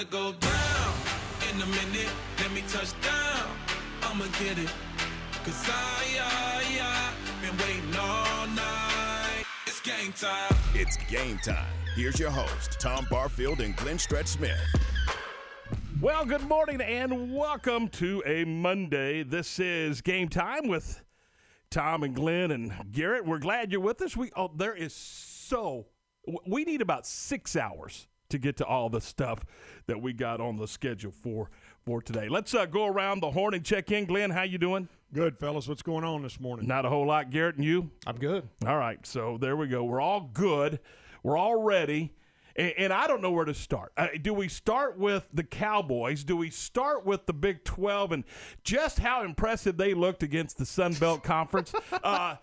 to go down. In a minute, let me touch down. I'ma get it. Cause I, I, I been waiting all night. It's game time. It's game time. Here's your host, Tom Barfield and Glenn Stretch Smith. Well, good morning and welcome to a Monday. This is game time with Tom and Glenn and Garrett. We're glad you're with us. We oh, there is so we need about six hours to get to all the stuff that we got on the schedule for for today. Let's uh, go around the horn and check in. Glenn, how you doing? Good, fellas. What's going on this morning? Not a whole lot, Garrett, and you? I'm good. All right, so there we go. We're all good. We're all ready. And, and I don't know where to start. Uh, do we start with the Cowboys? Do we start with the Big 12 and just how impressive they looked against the Sun Belt Conference? Uh,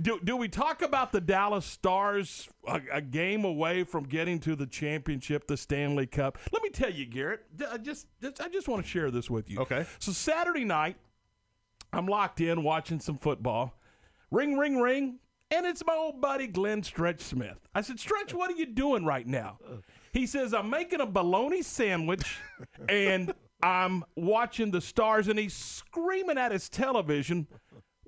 do, do we talk about the Dallas Stars a, a, game away from getting to the championship, the Stanley Cup? Let me tell you, Garrett. I just, I just want to share this with you. Okay. So Saturday night, I'm locked in watching some football. Ring, ring, ring. And it's my old buddy Glenn Stretch Smith. I said, Stretch, what are you doing right now? He says, I'm making a bologna sandwich and I'm watching the stars. And he's screaming at his television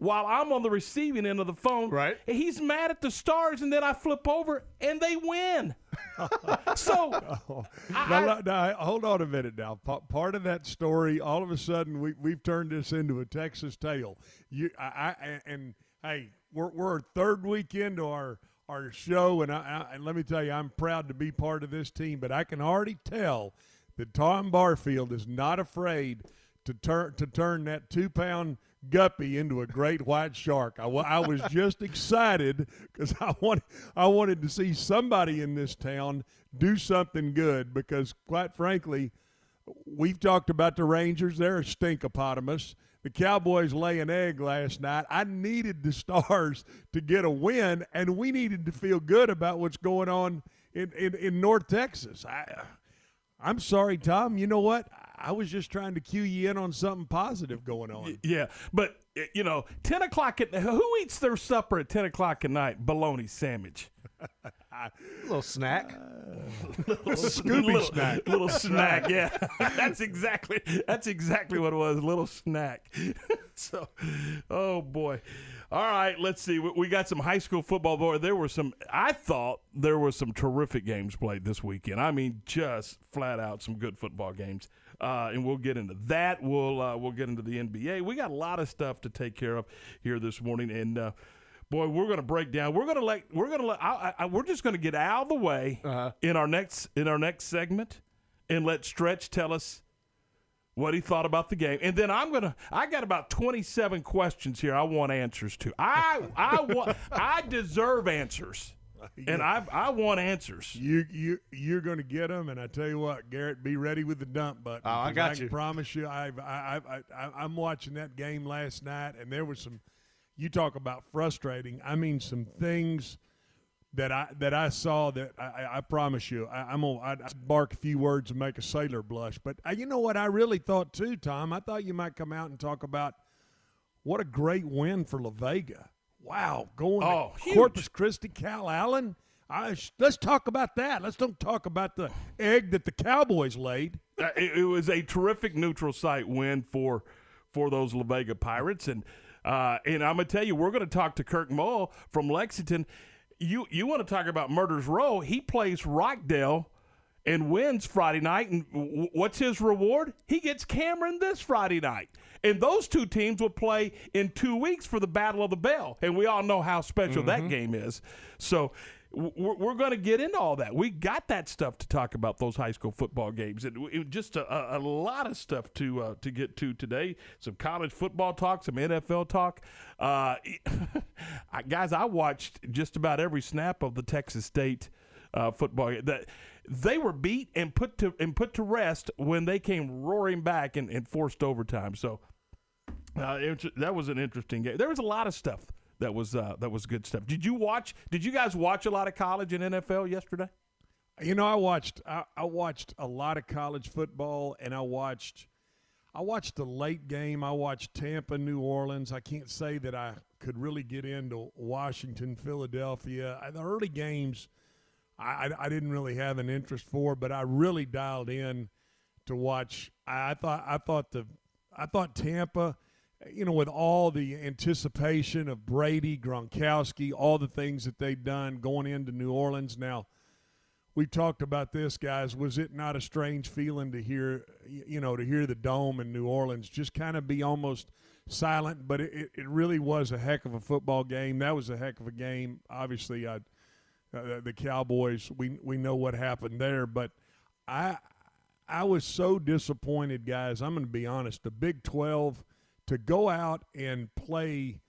while I'm on the receiving end of the phone. Right. He's mad at the stars, and then I flip over and they win. so, oh. I, now, now, hold on a minute now. P- part of that story, all of a sudden, we, we've turned this into a Texas tale. You, I, I and hey, we're we're third week into our our show, and I, I, and let me tell you, I'm proud to be part of this team. But I can already tell that Tom Barfield is not afraid to turn to turn that two pound guppy into a great white shark. I, I was just excited because I want I wanted to see somebody in this town do something good because quite frankly, we've talked about the Rangers. They're a stinkopotamus. The Cowboys lay an egg last night. I needed the Stars to get a win, and we needed to feel good about what's going on in, in, in North Texas. I, I'm sorry, Tom. You know what? I was just trying to cue you in on something positive going on. Yeah, but you know, ten o'clock at who eats their supper at ten o'clock at night? Bologna sandwich. a uh, little snack, little Scooby little, snack, little snack. Yeah, that's exactly that's exactly what it was. Little snack. so, oh boy. All right, let's see. We got some high school football. Boy, there were some. I thought there were some terrific games played this weekend. I mean, just flat out some good football games. Uh, and we'll get into that. We'll uh, we'll get into the NBA. We got a lot of stuff to take care of here this morning, and uh, boy, we're going to break down. We're going to let we're going to let I, I, we're just going to get out of the way uh-huh. in our next in our next segment, and let Stretch tell us what he thought about the game, and then I'm gonna. I got about 27 questions here. I want answers to. I I want. I deserve answers. And I I want answers. You you you're going to get them, and I tell you what, Garrett, be ready with the dump button. Oh, I got I you. promise you, I've, I I I I'm watching that game last night, and there was some. You talk about frustrating. I mean, some things that I that I saw that I, I promise you, I, am gonna I, I bark a few words and make a sailor blush. But uh, you know what? I really thought too, Tom. I thought you might come out and talk about what a great win for La Vega. Wow, going oh, to Corpus Christi, Calallen. I, let's talk about that. Let's don't talk about the egg that the Cowboys laid. Uh, it, it, was a terrific neutral site win for for those La Vega Pirates, and uh, and I'm gonna tell you, we're gonna talk to Kirk Mull from Lexington. You you want to talk about Murders Row? He plays Rockdale and wins Friday night. And w- what's his reward? He gets Cameron this Friday night. And those two teams will play in two weeks for the Battle of the Bell. And we all know how special mm-hmm. that game is. So we're, we're going to get into all that. We got that stuff to talk about those high school football games, and it, just a, a, lot of stuff to uh, to get to today. Some college football talk, some NFL talk. Uh, guys, I watched just about every snap of the Texas State uh, football. That they were beat and put to and put to rest when they came roaring back and, and forced overtime. So uh, it, that was an interesting game. There was a lot of stuff that was uh, that was good stuff. Did you watch? Did you guys watch a lot of college and NFL yesterday? You know, I watched I, I watched a lot of college football, and I watched I watched the late game. I watched Tampa, New Orleans. I can't say that I could really get into Washington, Philadelphia. The early games, I, I didn't really have an interest for, but I really dialed in to watch. I, I thought I thought the I thought Tampa, you know, with all the anticipation of Brady, Gronkowski, all the things that they'd done going into New Orleans. Now, we talked about this, guys. Was it not a strange feeling to hear, you know, to hear the dome in New Orleans just kind of be almost silent? But it, it really was a heck of a football game. That was a heck of a game. Obviously, I, uh, the Cowboys. We we know what happened there, but I I was so disappointed, guys. I'm going to be honest. The Big 12 to go out and play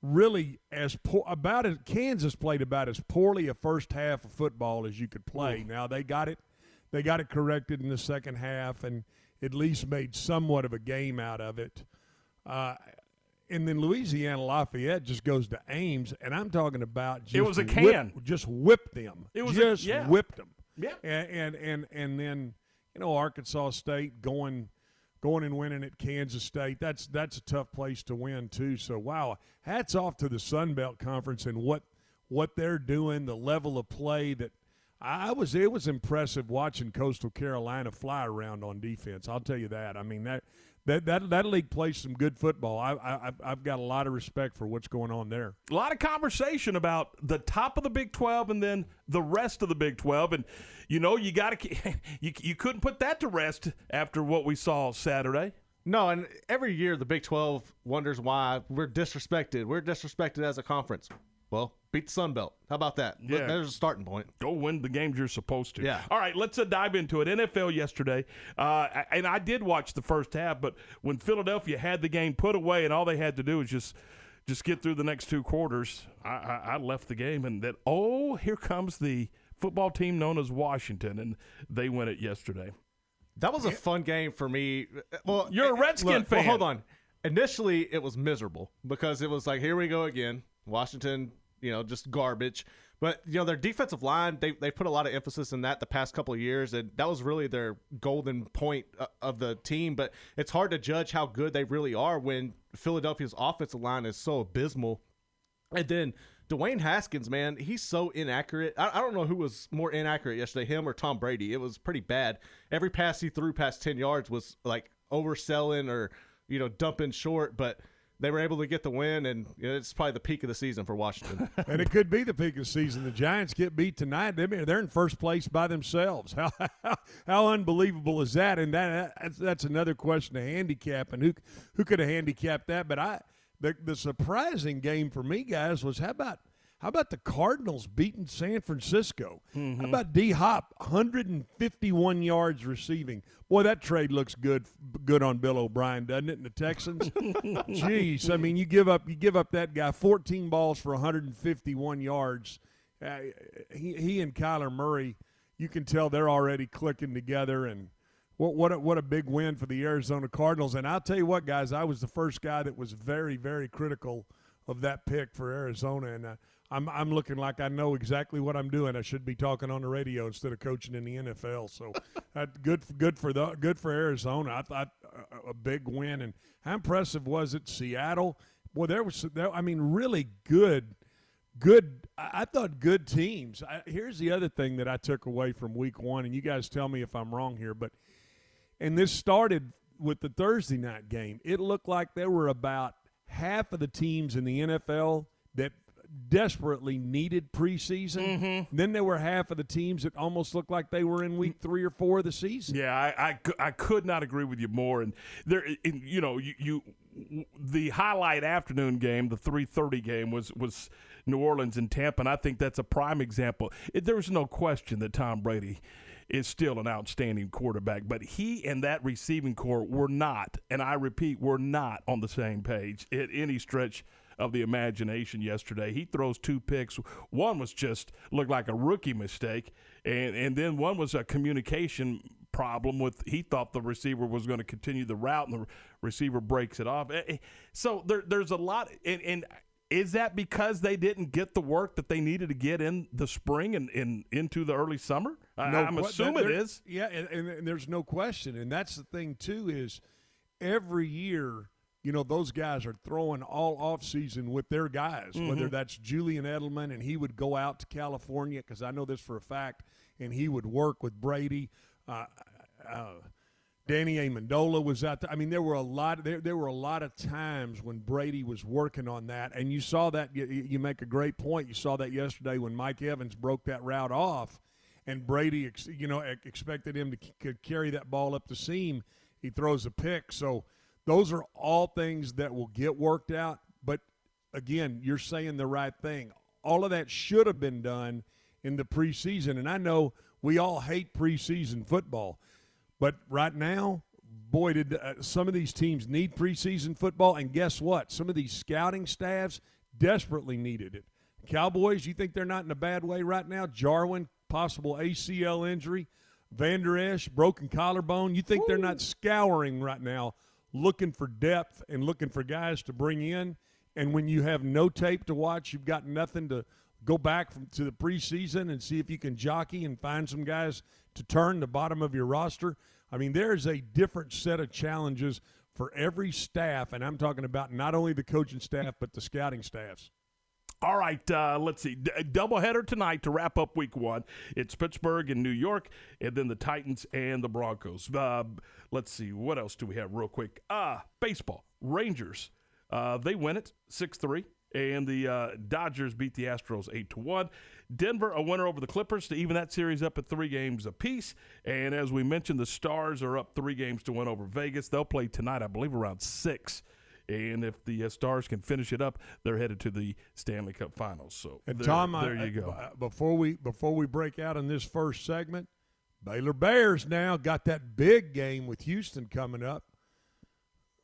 really as poor about as Kansas played about as poorly a first half of football as you could play. Ooh. Now they got it they got it corrected in the second half and at least made somewhat of a game out of it. Uh, and then Louisiana Lafayette just goes to Ames, and I'm talking about just it was a can, whip, just whipped them. It was just a, yeah. whipped them. Yeah, and, and and and then you know Arkansas State going going and winning at Kansas State. That's that's a tough place to win too. So wow, hats off to the Sun Belt Conference and what what they're doing, the level of play that I was it was impressive watching Coastal Carolina fly around on defense. I'll tell you that. I mean that that that that league plays some good football. I, I I've got a lot of respect for what's going on there. A lot of conversation about the top of the Big Twelve and then the rest of the Big Twelve, and you know you got to you you couldn't put that to rest after what we saw Saturday. No, and every year the Big Twelve wonders why we're disrespected. We're disrespected as a conference. Well, beat the Sun Belt. How about that? Yeah. There's a starting point. Go win the games you're supposed to. Yeah. All right, let's uh, dive into it. NFL yesterday, uh, and I did watch the first half, but when Philadelphia had the game put away and all they had to do was just just get through the next two quarters, I, I, I left the game and that oh, here comes the football team known as Washington, and they win it yesterday. That was a fun game for me. Well, you're a Redskin look, fan. Well, hold on. Initially, it was miserable because it was like, here we go again. Washington you know, just garbage. But you know, their defensive line, they they put a lot of emphasis in that the past couple of years, and that was really their golden point uh, of the team. But it's hard to judge how good they really are when Philadelphia's offensive line is so abysmal. And then Dwayne Haskins, man, he's so inaccurate. I, I, don't know who was more inaccurate yesterday, him or Tom Brady. It was pretty bad. Every pass he threw past 10 yards was like overselling or, you know, dumping short. But they were able to get the win, and you know, it's probably the peak of the season for Washington. and it could be the peak of the season. The Giants get beat tonight. They're in first place by themselves. How how, how unbelievable is that? And that that's, that's another question to handicap, and who who could have handicapped that? But I the the surprising game for me, guys, was how about – how about the Cardinals beating San Francisco? Mm-hmm. How about D Hop, 151 yards receiving? Boy, that trade looks good good on Bill O'Brien, doesn't it? And the Texans, jeez, I mean, you give up you give up that guy 14 balls for 151 yards. Uh, he he and Kyler Murray, you can tell they're already clicking together and. What what a, what a big win for the Arizona Cardinals! And I'll tell you what, guys, I was the first guy that was very very critical of that pick for Arizona, and uh, I'm I'm looking like I know exactly what I'm doing. I should be talking on the radio instead of coaching in the NFL. So, that good good for the good for Arizona. I thought a, a big win. And how impressive was it? Seattle. Well, there was there, I mean, really good, good. I thought good teams. I, here's the other thing that I took away from Week One, and you guys tell me if I'm wrong here, but and this started with the Thursday night game. It looked like there were about half of the teams in the NFL that desperately needed preseason. Mm-hmm. Then there were half of the teams that almost looked like they were in week three or four of the season. Yeah, I, I, I could not agree with you more. And there, and, you know, you, you the highlight afternoon game, the three thirty game was was New Orleans and Tampa, and I think that's a prime example. It, there's no question that Tom Brady is still an outstanding quarterback, but he and that receiving corps were not, and I repeat, were not on the same page at any stretch of the imagination yesterday. He throws two picks. One was just looked like a rookie mistake, and and then one was a communication problem with he thought the receiver was going to continue the route and the receiver breaks it off. Eh, eh, so there, there's a lot and, and is that because they didn't get the work that they needed to get in the spring and, and into the early summer? No, I'm assuming it is. Yeah, and, and, and there's no question. And that's the thing too is every year you know, those guys are throwing all off season with their guys, mm-hmm. whether that's Julian Edelman and he would go out to California because I know this for a fact, and he would work with Brady. Uh, uh, Danny Amendola was out there. I mean, there were a lot. There, there were a lot of times when Brady was working on that, and you saw that. You, you make a great point. You saw that yesterday when Mike Evans broke that route off, and Brady, ex- you know, ex- expected him to c- carry that ball up the seam. He throws a pick. So those are all things that will get worked out. But again, you're saying the right thing. All of that should have been done in the preseason, and I know we all hate preseason football but right now, boy, did uh, some of these teams need preseason football. And guess what? Some of these scouting staffs desperately needed it. Cowboys, you think they're not in a bad way right now? Jarwin, possible ACL injury. Vander Esch, broken collarbone. You think Ooh. they're not scouring right now, looking for depth and looking for guys to bring in? And when you have no tape to watch, you've got nothing to go back from, to the preseason and see if you can jockey and find some guys to turn the bottom of your roster. I mean, there's a different set of challenges for every staff, and I'm talking about not only the coaching staff but the scouting staffs. All right, uh, let's see. D- doubleheader tonight to wrap up week one. It's Pittsburgh and New York, and then the Titans and the Broncos. Uh, let's see. What else do we have real quick? Uh, baseball. Rangers. Uh, they win it 6 3 and the uh, Dodgers beat the Astros eight to one. Denver a winner over the Clippers to even that series up at three games apiece. And as we mentioned, the Stars are up three games to one over Vegas. They'll play tonight, I believe, around six. And if the uh, Stars can finish it up, they're headed to the Stanley Cup Finals. So and there, Tom, there I, you go. Uh, before we before we break out in this first segment, Baylor Bears now got that big game with Houston coming up.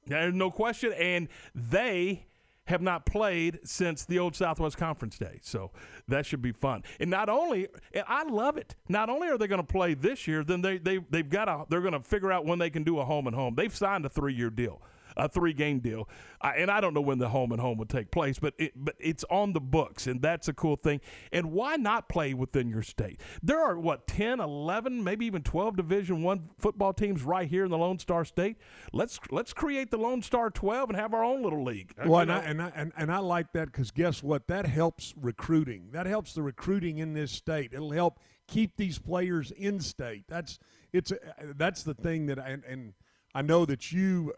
There's no question, and they have not played since the old Southwest Conference day. So that should be fun. And not only, and I love it. Not only are they going to play this year, then they they they've got a they're going to figure out when they can do a home and home. They've signed a three year deal a three game deal. Uh, and I don't know when the home and home would take place, but it, but it's on the books, and that's a cool thing. And why not play within your state? There are what 10, 11, maybe even 12 Division 1 football teams right here in the Lone Star State. Let's let's create the Lone Star 12 and have our own little league. Well, and I, and I, and, and I like that cuz guess what? That helps recruiting. That helps the recruiting in this state. It'll help keep these players in state. That's it's a, that's the thing that I, and, and I know that you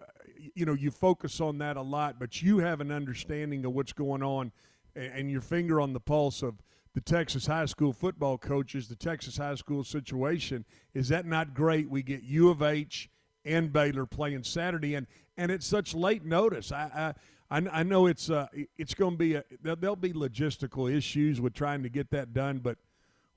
you know you focus on that a lot, but you have an understanding of what's going on and, and your finger on the pulse of the Texas high school football coaches, the Texas high school situation. Is that not great? We get U of H and Baylor playing Saturday, and and it's such late notice. I I, I know it's uh it's going to be a there'll be logistical issues with trying to get that done, but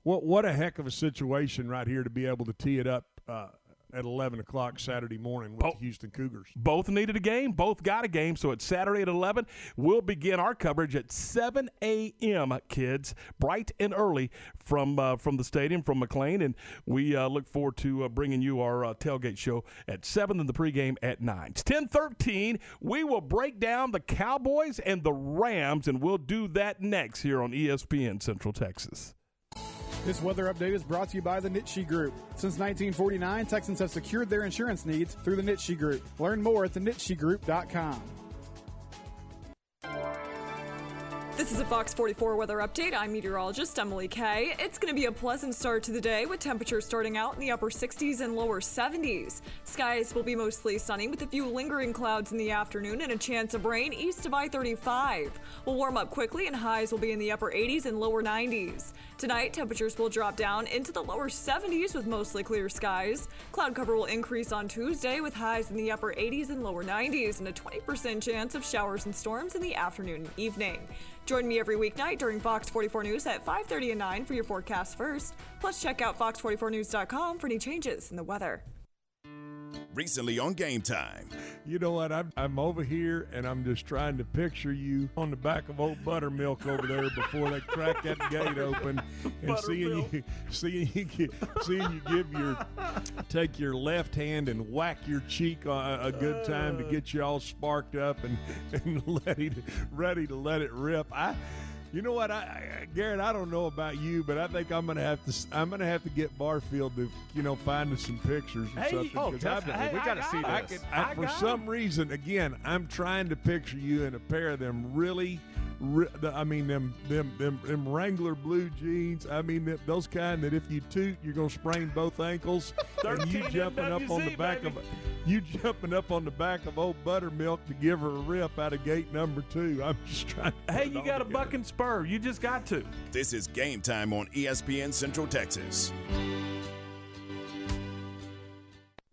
what what a heck of a situation right here to be able to tee it up. Uh, at 11 o'clock Saturday morning with the Houston Cougars. Both needed a game. Both got a game. So it's Saturday at 11. We'll begin our coverage at 7 a.m., kids, bright and early from uh, from the stadium, from McLane. And we uh, look forward to uh, bringing you our uh, tailgate show at 7 and the pregame at 9. It's 10-13. We will break down the Cowboys and the Rams, and we'll do that next here on ESPN Central Texas. This weather update is brought to you by the Nitsche Group. Since 1949, Texans have secured their insurance needs through the Nitsche Group. Learn more at thenitschegroup.com. This is a Fox 44 weather update. I'm meteorologist Emily Kay. It's going to be a pleasant start to the day with temperatures starting out in the upper 60s and lower 70s. Skies will be mostly sunny with a few lingering clouds in the afternoon and a chance of rain east of I 35. We'll warm up quickly and highs will be in the upper 80s and lower 90s. Tonight, temperatures will drop down into the lower 70s with mostly clear skies. Cloud cover will increase on Tuesday with highs in the upper 80s and lower 90s and a 20% chance of showers and storms in the afternoon and evening. Join me every weeknight during Fox 44 News at 5:30 and 9 for your forecast first. Plus, check out fox44news.com for any changes in the weather recently on Game Time. You know what? I'm, I'm over here and I'm just trying to picture you on the back of old buttermilk over there before they crack that gate open and seeing you, seeing you, seeing you give your take your left hand and whack your cheek a, a good time to get you all sparked up and, and ready to, ready to let it rip. I you know what, I, I, Garrett? I don't know about you, but I think I'm gonna have to. I'm gonna have to get Barfield to, you know, find us some pictures or hey, something. Oh, definitely. Hey, we got to see this. I I, for some reason, again, I'm trying to picture you in a pair of them really the- I mean them them them them Wrangler blue jeans. I mean them, those kind that if you toot, you're gonna sprain both ankles. and you 13 jumping up on the back baby. of you jumping up on the back of old buttermilk to give her a rip out of gate number two. I'm just trying. To Hey, you all got a together. buck and spur. You just got to. This is game time on ESPN Central Texas.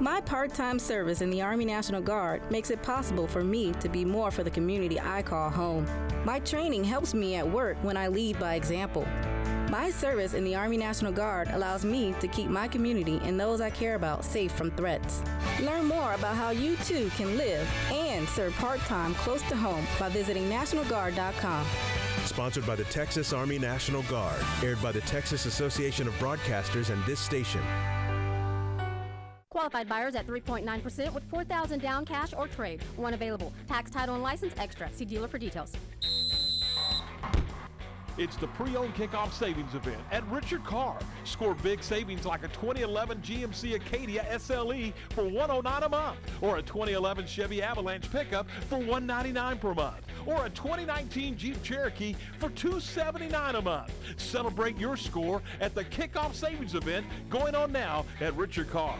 My part time service in the Army National Guard makes it possible for me to be more for the community I call home. My training helps me at work when I lead by example. My service in the Army National Guard allows me to keep my community and those I care about safe from threats. Learn more about how you too can live and serve part time close to home by visiting NationalGuard.com. Sponsored by the Texas Army National Guard. Aired by the Texas Association of Broadcasters and this station. Qualified buyers at 3.9% with 4000 down cash or trade. One available. Tax, title, and license extra. See dealer for details. It's the pre-owned kickoff savings event at Richard Carr. Score big savings like a 2011 GMC Acadia SLE for 109 a month, or a 2011 Chevy Avalanche pickup for 199 per month, or a 2019 Jeep Cherokee for 279 a month. Celebrate your score at the kickoff savings event going on now at Richard Carr.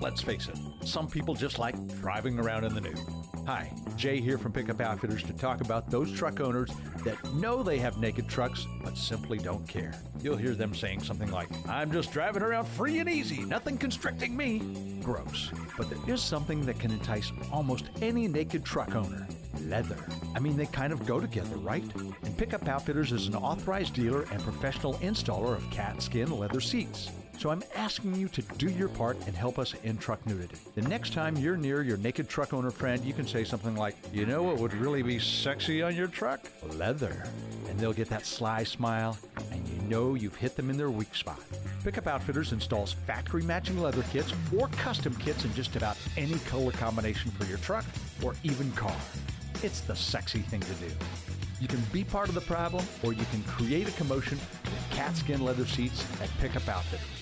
Let's face it, some people just like driving around in the nude. Hi, Jay here from Pickup Outfitters to talk about those truck owners that know they have naked trucks but simply don't care. You'll hear them saying something like, I'm just driving around free and easy, nothing constricting me. Gross. But there is something that can entice almost any naked truck owner leather. I mean, they kind of go together, right? And Pickup Outfitters is an authorized dealer and professional installer of Katzkin leather seats. So I'm asking you to do your part and help us end truck nudity. The next time you're near your naked truck owner friend, you can say something like, You know what would really be sexy on your truck? Leather. And they'll get that sly smile, and you know you've hit them in their weak spot. Pickup Outfitters installs factory matching leather kits or custom kits in just about any color combination for your truck or even car. It's the sexy thing to do. You can be part of the problem or you can create a commotion with Katzkin leather seats at Pickup Outfitters.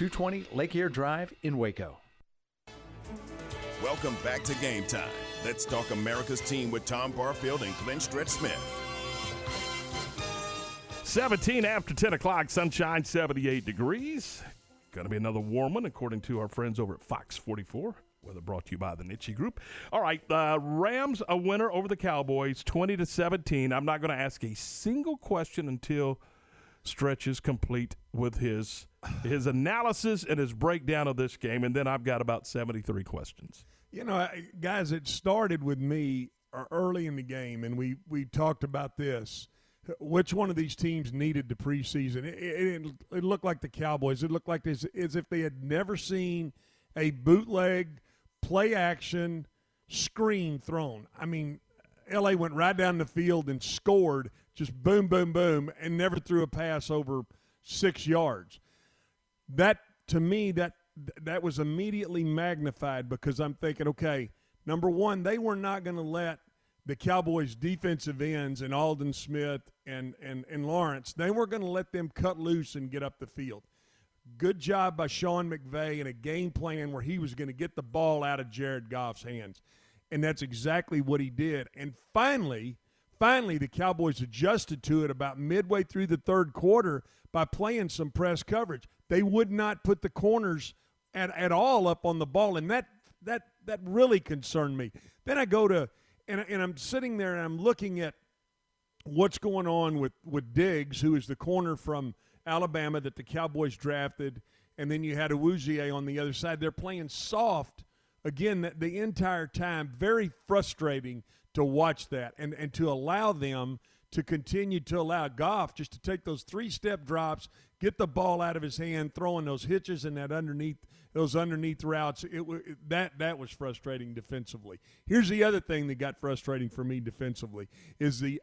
220 Lake Air Drive in Waco. Welcome back to Game Time. Let's talk America's team with Tom Barfield and Glenn Stretch Smith. 17 after 10 o'clock, sunshine, 78 degrees. Going to be another warm one, according to our friends over at Fox 44. Weather brought to you by the Nitsche Group. All right, uh, Rams a winner over the Cowboys, 20 to 17. I'm not going to ask a single question until Stretch is complete with his his analysis and his breakdown of this game, and then I've got about 73 questions. You know, guys, it started with me uh, early in the game, and we we talked about this. Which one of these teams needed the preseason? It, it, it looked like the Cowboys. It looked like this, as if they had never seen a bootleg play action screen thrown. I mean, LA went right down the field and scored, just boom, boom, boom, and never threw a pass over six yards. That to me, that that was immediately magnified because I'm thinking, okay, number one, they were not going to let the Cowboys' defensive ends and Aldon Smith and and and Lawrence, they were going to let them cut loose and get up the field. Good job by Sean McVay and a game plan where he was going to get the ball out of Jared Goff's hands. And that's exactly what he did. And finally, finally, the Cowboys adjusted to it about midway through the third quarter by playing some press coverage. They would not put the corners at, at all up on the ball. And that, that, that really concerned me. Then I go to, and, and I'm sitting there and I'm looking at what's going on with, with Diggs, who is the corner from Alabama that the Cowboys drafted, and then you had Awuzie on the other side. They're playing soft again the, the entire time. Very frustrating to watch that and, and to allow them to continue to allow Goff just to take those three step drops, get the ball out of his hand, throwing those hitches and that underneath those underneath routes. It, it that that was frustrating defensively. Here's the other thing that got frustrating for me defensively is the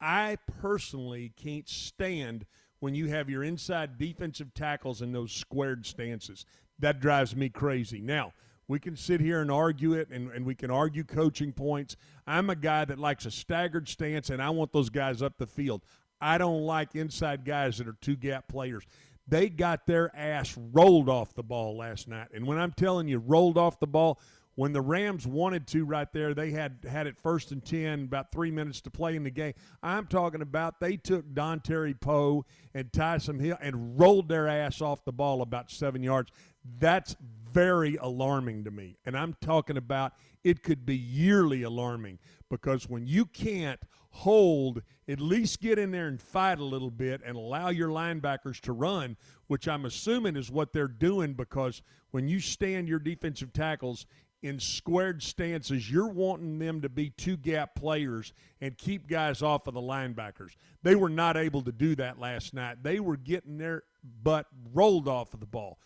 I personally can't stand when you have your inside defensive tackles in those squared stances. That drives me crazy. Now, we can sit here and argue it and, and we can argue coaching points. I'm a guy that likes a staggered stance and I want those guys up the field. I don't like inside guys that are two gap players. They got their ass rolled off the ball last night. And when I'm telling you, rolled off the ball, when the Rams wanted to right there, they had had it first and 10, about three minutes to play in the game. I'm talking about they took Dontari Poe and Taysom Hill and rolled their ass off the ball about seven yards. That's very alarming to me. And I'm talking about it could be yearly alarming because when you can't hold, at least get in there and fight a little bit and allow your linebackers to run, which I'm assuming is what they're doing because when you stand your defensive tackles in squared stances, you're wanting them to be two gap players and keep guys off of the linebackers. They were not able to do that last night. They were getting their butt rolled off of the ball.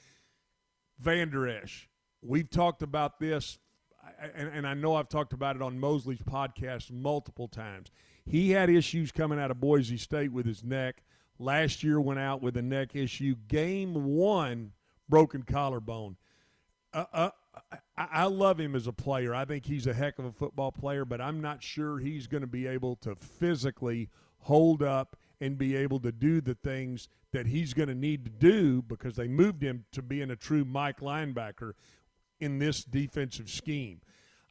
Vander Esch, we've talked about this, and, and I know I've talked about it on Mosley's podcast multiple times. He had issues coming out of Boise State with his neck. Last year went out with a neck issue. Game one, broken collarbone. Uh, uh, I, I love him as a player. I think he's a heck of a football player, but I'm not sure he's going to be able to physically hold up and be able to do the things that he's going to need to do because they moved him to being a true Mike linebacker in this defensive scheme.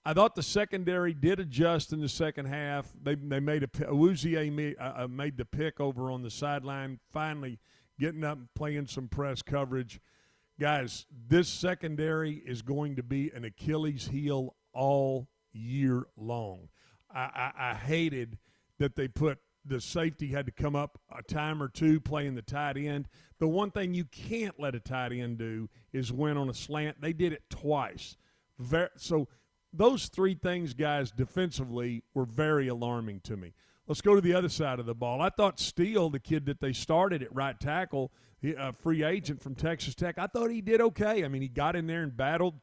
I thought the secondary did adjust in the second half. They they made a Awuzie uh, uh, made the pick over on the sideline, finally getting up and playing some press coverage. Guys, this secondary is going to be an Achilles heel all year long. I, I, I hated that they put the safety had to come up a time or two playing the tight end. The one thing you can't let a tight end do is win on a slant. They did it twice. Very, so those three things, guys, defensively were very alarming to me. Let's go to the other side of the ball. I thought Steele, the kid that they started at right tackle, a free agent from Texas Tech, I thought he did okay. I mean, he got in there and battled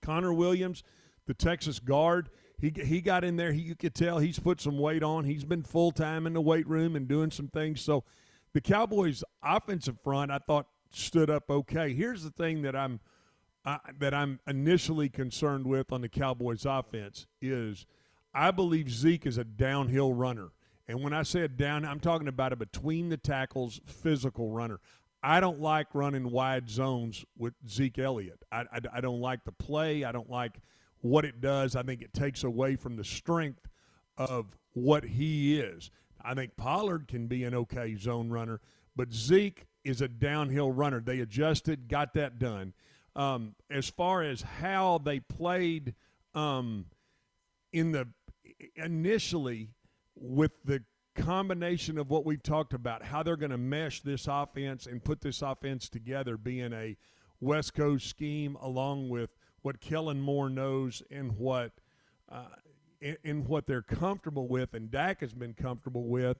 Connor Williams, the Texas guard. He, he got in there. He, you could tell he's put some weight on. He's been full time in the weight room and doing some things. So the Cowboys' offensive front, I thought, stood up okay. Here's the thing that I'm – that I'm initially concerned with on the Cowboys offense is I believe Zeke is a downhill runner. And when I say a down, I'm talking about a between the tackles physical runner. I don't like running wide zones with Zeke Elliott. I, I, I, don't like the play. I don't like what it does. I think it takes away from the strength of what he is. I think Pollard can be an okay zone runner, but Zeke is a downhill runner. They adjusted, got that done. Um, as far as how they played um, in the initially with the combination of what we've talked about, how they're going to mesh this offense and put this offense together, being a West Coast scheme, along with what Kellen Moore knows and what uh, in, what they're comfortable with, and Dak has been comfortable with.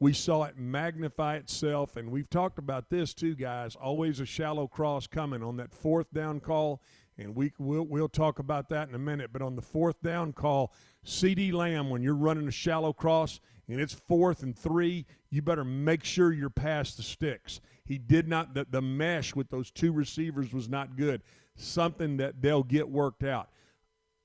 We saw it magnify itself, and we've talked about this too, guys. Always a shallow cross coming on that fourth down call, and we we'll, we'll talk about that in a minute. But on the fourth down call, CeeDee Lamb, when you're running a shallow cross and it's fourth and three, you better make sure you're past the sticks. He did not. The, the mesh with those two receivers was not good. Something that they'll get worked out.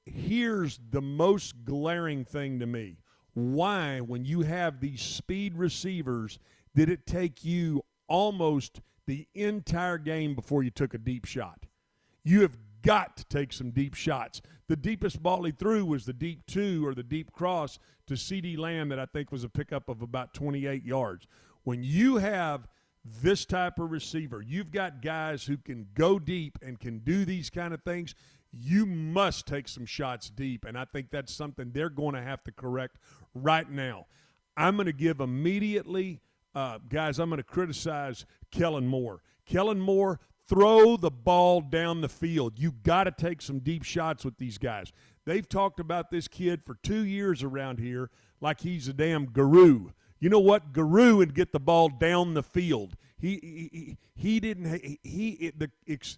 Here's the most glaring thing to me why, when you have these speed receivers, did it take you almost the entire game before you took a deep shot? You have got to take some deep shots. The deepest ball he threw was the deep two or the deep cross to CeeDee Lamb that I think was a pickup of about 28 yards. When you have this type of receiver, you've got guys who can go deep and can do these kind of things you must take some shots deep. And I think that's something they're going to have to correct right now. I'm going to give immediately, uh, guys, I'm going to criticize Kellen Moore. Kellen Moore, throw the ball down the field. You got to take some deep shots with these guys. They've talked about this kid for two years around here like he's a damn guru. You know what? Guru would get the ball down the field. He he, he didn't he, he the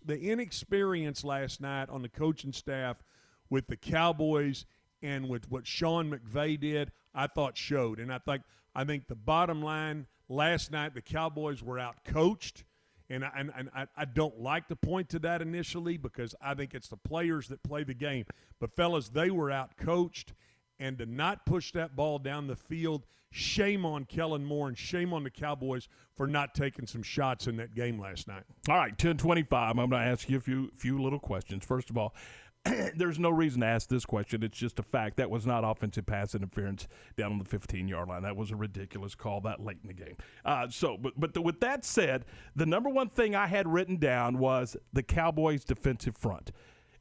the inexperience last night on the coaching staff with the Cowboys and with what Sean McVay did, I thought showed. And I think I think the bottom line last night the Cowboys were out coached. And I, and, and I, I don't like to point to that initially because I think it's the players that play the game. But, fellas, they were out coached. And to not push that ball down the field – shame on Kellen Moore and shame on the Cowboys for not taking some shots in that game last night. All right, 1025. I'm going to ask you a few few little questions. First of all, there's no reason to ask this question. It's just a fact. That was not offensive pass interference down on the 15 yard line. That was a ridiculous call that late in the game. Uh, so, but, but the, with that said, the number one thing I had written down was the Cowboys' defensive front.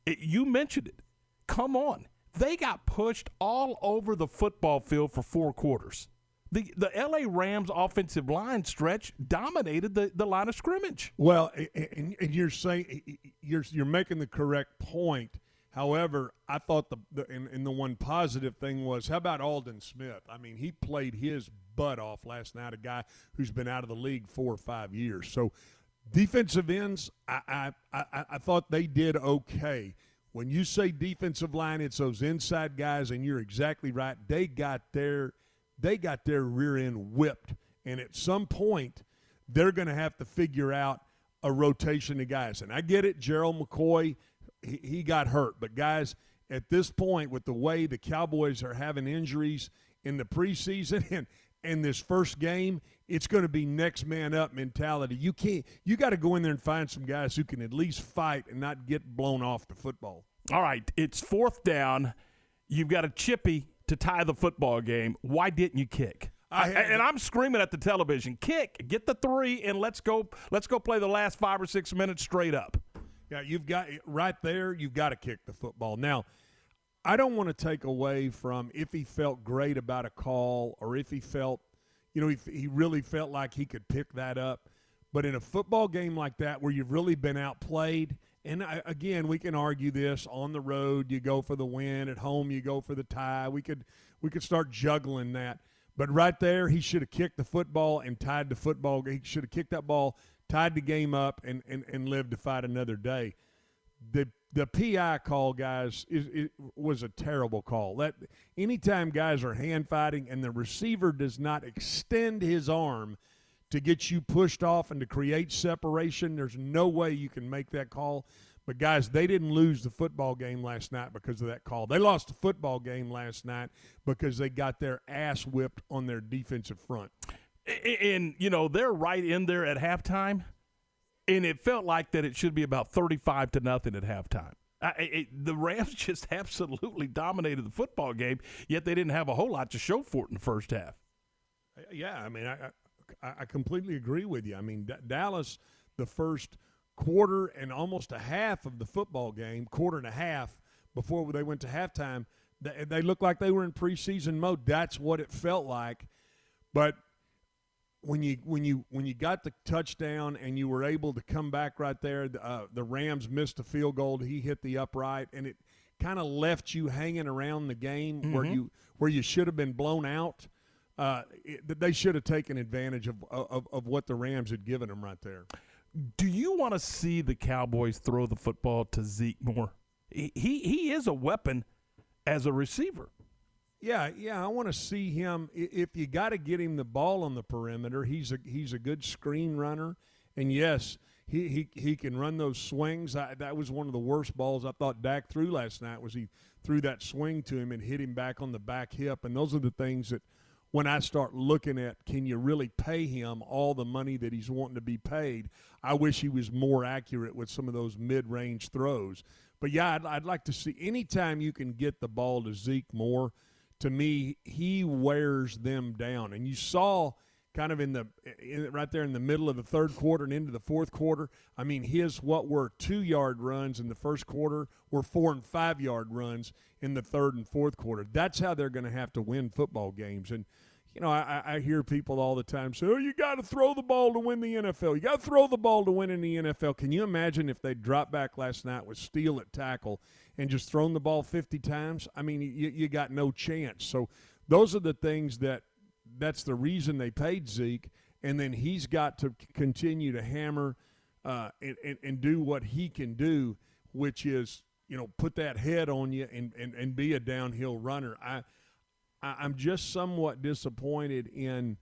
It, you mentioned it. Come on. They got pushed all over the football field for four quarters the the LA Rams offensive line stretch dominated the, the line of scrimmage. Well, and, and you're saying you're you're making the correct point. However, I thought the, the and, and the one positive thing was how about Aldon Smith? I mean, he played his butt off last night. A guy who's been out of the league four or five years. So, defensive ends, I I, I, I thought they did okay. When you say defensive line, it's those inside guys, and you're exactly right. They got their – they got their rear end whipped. And at some point, they're going to have to figure out a rotation of guys. And I get it, Gerald McCoy, he, he got hurt. But, guys, at this point, with the way the Cowboys are having injuries in the preseason and, and this first game, it's going to be next man up mentality. You can't, you got to go in there and find some guys who can at least fight and not get blown off the football. All right, it's fourth down. You've got a chippy to tie the football game. Why didn't you kick? I, and I'm screaming at the television, kick, get the three, and let's go. Let's go play the last five or six minutes straight up. Yeah, you've got right there. You've got to kick the football. Now, I don't want to take away from if he felt great about a call or if he felt, you know, he, he really felt like he could pick that up. But in a football game like that, where you've really been outplayed and I, again, we can argue this on the road. You go for the win. At home, you go for the tie. We could we could start juggling that. But right there, he should have kicked the football and tied the football. He should have kicked that ball, tied the game up, and, and, and lived to fight another day. The the PI call, guys, is, it was a terrible call. That anytime guys are hand fighting and the receiver does not extend his arm – to get you pushed off and to create separation. There's no way you can make that call. But guys, they didn't lose the football game last night because of that call. They lost the football game last night because they got their ass whipped on their defensive front. And you know, they're right in there at halftime. And it felt like that it should be about 35 to nothing at halftime. I, it, the Rams just absolutely dominated the football game, yet they didn't have a whole lot to show for it in the first half. Uh, yeah, I mean, I, I, completely agree with you. I mean, D- Dallas, the first quarter and almost a half of the football game, quarter and a half before they went to halftime, they, they looked like they were in preseason mode. That's what it felt like. But when you when you when you got the touchdown and you were able to come back right there, uh, the Rams missed a field goal. He hit the upright, and it kind of left you hanging around the game mm-hmm. where you where you should have been blown out uh, it, they should have taken advantage of, of, of what the Rams had given them right there. Do you want to see the Cowboys throw the football to Zeke more? He he is a weapon as a receiver. Yeah, yeah, I want to see him. If you got to get him the ball on the perimeter, he's a he's a good screen runner, and yes, he he, he can run those swings. I, that was one of the worst balls I thought Dak threw last night. Was he threw that swing to him and hit him back on the back hip, and those are the things that when I start looking at can you really pay him all the money that he's wanting to be paid, I wish he was more accurate with some of those mid range throws. But yeah, I'd, I'd, like to see anytime you can get the ball to Zeke more, to me, he wears them down. And you saw kind of in the in, right there in the middle of the third quarter and into the fourth quarter. I mean, his what were two yard runs in the first quarter were four and five yard runs in the third and fourth quarter. That's how they're going to have to win football games. And you know, I, I hear people all the time say, "Oh, you got to throw the ball to win the NFL. You got to throw the ball to win in the NFL." Can you imagine if they dropped back last night with Steele at tackle and just thrown the ball 50 times? I mean, you, you got no chance. So those are the things that that's the reason they paid Zeke, and then he's got to continue to hammer uh, and, and and do what he can do, which is you know put that head on you and and, and be a downhill runner. I, I I'm just somewhat disappointed in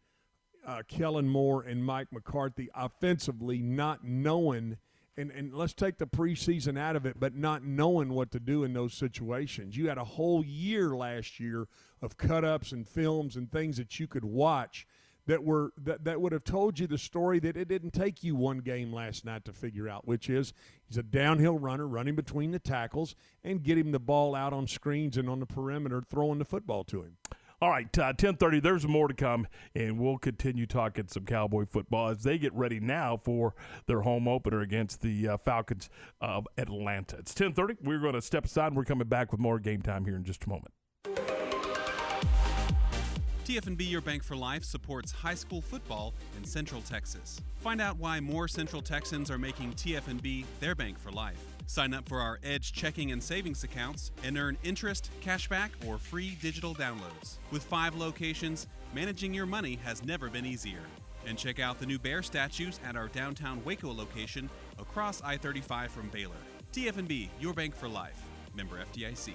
uh, Kellen Moore and Mike McCarthy offensively, not knowing. And, and let's take the preseason out of it, but not knowing what to do in those situations. You had a whole year last year of cut ups and films and things that you could watch that were that, that would have told you the story that it didn't take you one game last night to figure out, which is he's a downhill runner running between the tackles and get him the ball out on screens and on the perimeter throwing the football to him. All right, uh, ten thirty. There's more to come, and we'll continue talking some Cowboy football as they get ready now for their home opener against the uh, Falcons of Atlanta. It's ten thirty. We're going to step aside. and We're coming back with more game time here in just a moment. TFNB Your Bank for Life supports high school football in Central Texas. Find out why more Central Texans are making TFNB their bank for life. Sign up for our Edge checking and savings accounts and earn interest, cashback, or free digital downloads. With five locations, managing your money has never been easier. And check out the new bear statues at our downtown Waco location across I 35 from Baylor. TFNB, Your Bank for Life. Member FDIC.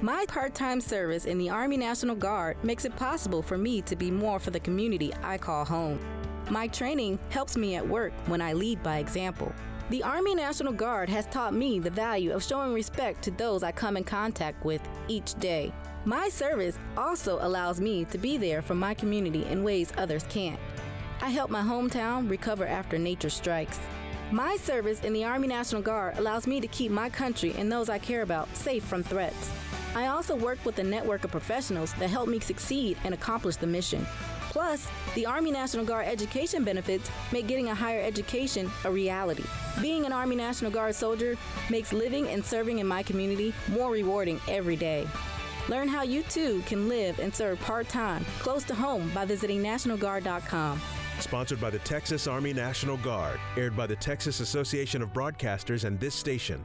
My part time service in the Army National Guard makes it possible for me to be more for the community I call home. My training helps me at work when I lead by example. The Army National Guard has taught me the value of showing respect to those I come in contact with each day. My service also allows me to be there for my community in ways others can't. I help my hometown recover after nature strikes. My service in the Army National Guard allows me to keep my country and those I care about safe from threats. I also work with a network of professionals that help me succeed and accomplish the mission. Plus, the Army National Guard education benefits make getting a higher education a reality. Being an Army National Guard soldier makes living and serving in my community more rewarding every day. Learn how you too can live and serve part time close to home by visiting NationalGuard.com. Sponsored by the Texas Army National Guard. Aired by the Texas Association of Broadcasters and this station.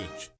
message.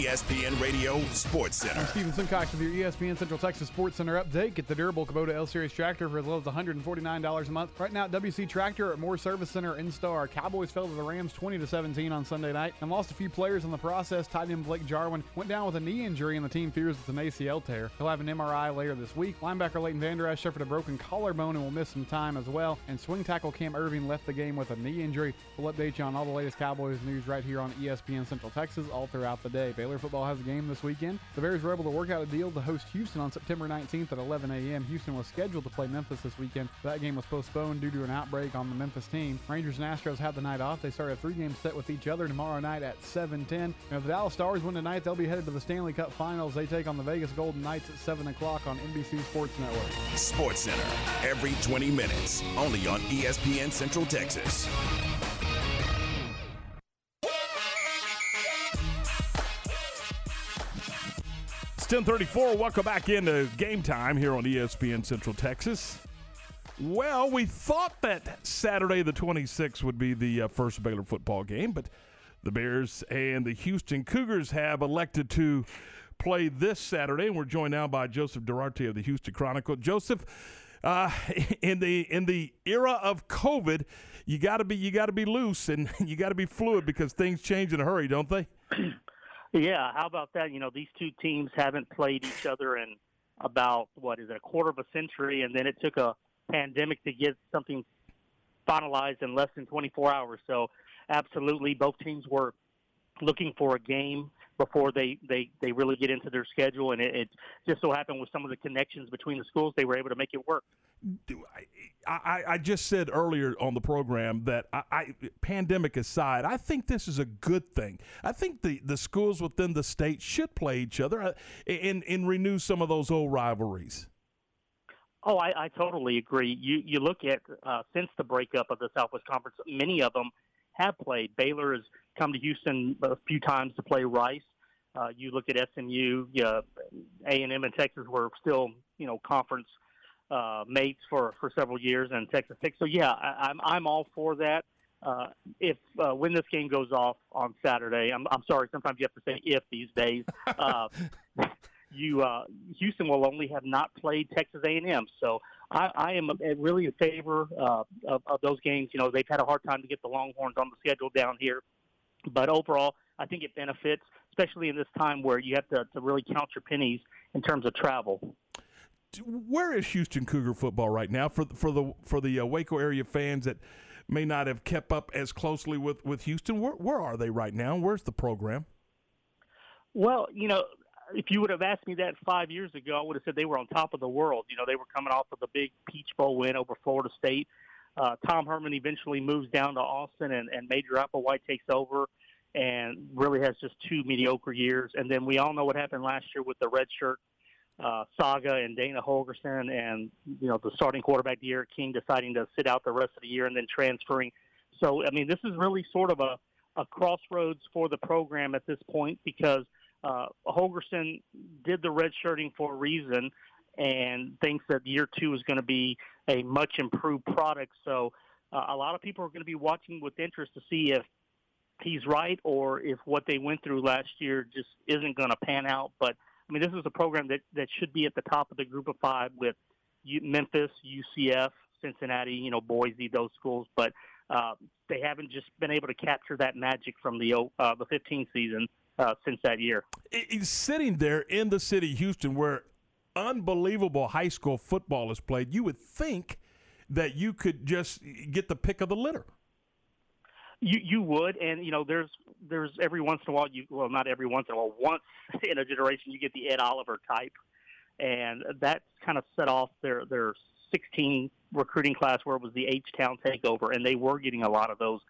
ESPN Radio Sports I'm Center. Steven Simcox with your ESPN Central Texas Sports Center update. Get the durable Kubota L Series tractor for as low as $149 a month. Right now at WC Tractor at Moore Service Center in Star. Cowboys fell to the Rams 20 to 17 on Sunday night and lost a few players in the process. Tight end Blake Jarwin went down with a knee injury and the team fears it's an ACL tear. He'll have an MRI later this week. Linebacker Leighton Vander Esch suffered a broken collarbone and will miss some time as well. And swing tackle Cam Erving left the game with a knee injury. We'll update you on all the latest Cowboys news right here on ESPN Central Texas all throughout the day. Football has a game this weekend. The Bears were able to work out a deal to host Houston on September 19th at 11 a.m. Houston was scheduled to play Memphis this weekend. That game was postponed due to an outbreak on the Memphis team. Rangers and Astros had the night off. They start a three-game set with each other tomorrow night at 7:10. And if the Dallas Stars win tonight, they'll be headed to the Stanley Cup Finals. They take on the Vegas Golden Knights at 7 o'clock on NBC Sports Network. Sports Center. Every 20 minutes. Only on ESPN Central Texas. 1034. Welcome back into game time here on ESPN Central Texas. Well, we thought that Saturday the 26th would be the uh, first Baylor football game, but the Bears and the Houston Cougars have elected to play this Saturday, and we're joined now by Joseph Duarte of the Houston Chronicle. Joseph, uh, in the in the era of COVID, you got to be you got to be loose and you got to be fluid because things change in a hurry, don't they? Yeah, how about that? You know, these two teams haven't played each other in about what is it, a quarter of a century, and then it took a pandemic to get something finalized in less than 24 hours. So, absolutely, both teams were looking for a game before they they they really get into their schedule, and it, it just so happened with some of the connections between the schools, they were able to make it work. I, I just said earlier on the program that I, I, pandemic aside, I think this is a good thing. I think the, the schools within the state should play each other uh, and, and renew some of those old rivalries. Oh, I, I totally agree. You you look at uh, since the breakup of the Southwest Conference, many of them have played. Baylor has come to Houston a few times to play Rice. Uh, you look at SMU, A and M, and Texas were still you know conference uh, mates for, for several years and Texas Tech. So yeah, I, I'm I'm all for that. Uh, if uh, when this game goes off on Saturday, I'm I'm sorry. Sometimes you have to say if these days. Uh, you uh, Houston will only have not played Texas A&M, so I, I am really in favor uh, of, of those games. You know, they've had a hard time to get the Longhorns on the schedule down here, but overall, I think it benefits, especially in this time where you have to, to really count your pennies in terms of travel where is Houston Cougar football right now for for the for the uh, Waco area fans that may not have kept up as closely with with Houston? Where where are they right now? Where's the program? Well, you know, if you would have asked me that five years ago, I would have said they were on top of the world. You know, they were coming off of the big Peach Bowl win over Florida State. Uh, Tom Herman eventually moves down to Austin, and, and Major Applewhite takes over, and really has just two mediocre years. And then we all know what happened last year with the red shirt uh, saga and Dana Holgorsen and you know the starting quarterback D'Eriq King deciding to sit out the rest of the year and then transferring. So I mean this is really sort of a, a crossroads for the program at this point because uh, Holgorsen did the redshirting for a reason and thinks that year two is going to be a much improved product. So uh, a lot of people are going to be watching with interest to see if he's right or if what they went through last year just isn't going to pan out. But I mean, this is a program that, that should be at the top of the group of five with Memphis, UCF, Cincinnati, you know, Boise, those schools. But uh, they haven't just been able to capture that magic from the uh, the 15 season uh, since that year. He's sitting there in the city, Houston, where unbelievable high school football is played. You would think that you could just get the pick of the litter. You you would, and you know, there's there's every once in a while you well not every once in a while once in a generation you get the Ed Oliver type, and that's kind of set off their their 16 recruiting class where it was the H Town takeover, and they were getting a lot of those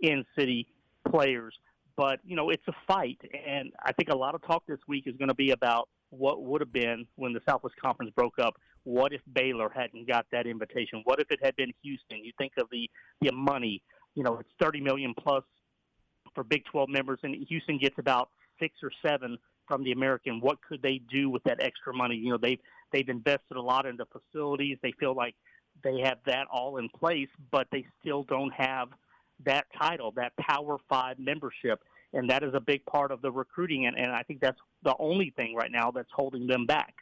in city players. But you know, it's a fight, and I think a lot of talk this week is going to be about what would have been when the Southwest Conference broke up. What if Baylor hadn't got that invitation? What if it had been Houston? You think of the the money you know, it's 30 million plus for Big 12 members, and Houston gets about six or seven from the American. What could they do with that extra money? You know, they've they've invested a lot into facilities. They feel like they have that all in place, but they still don't have that title, that Power Five membership, and that is a big part of the recruiting. And, and I think that's the only thing right now that's holding them back.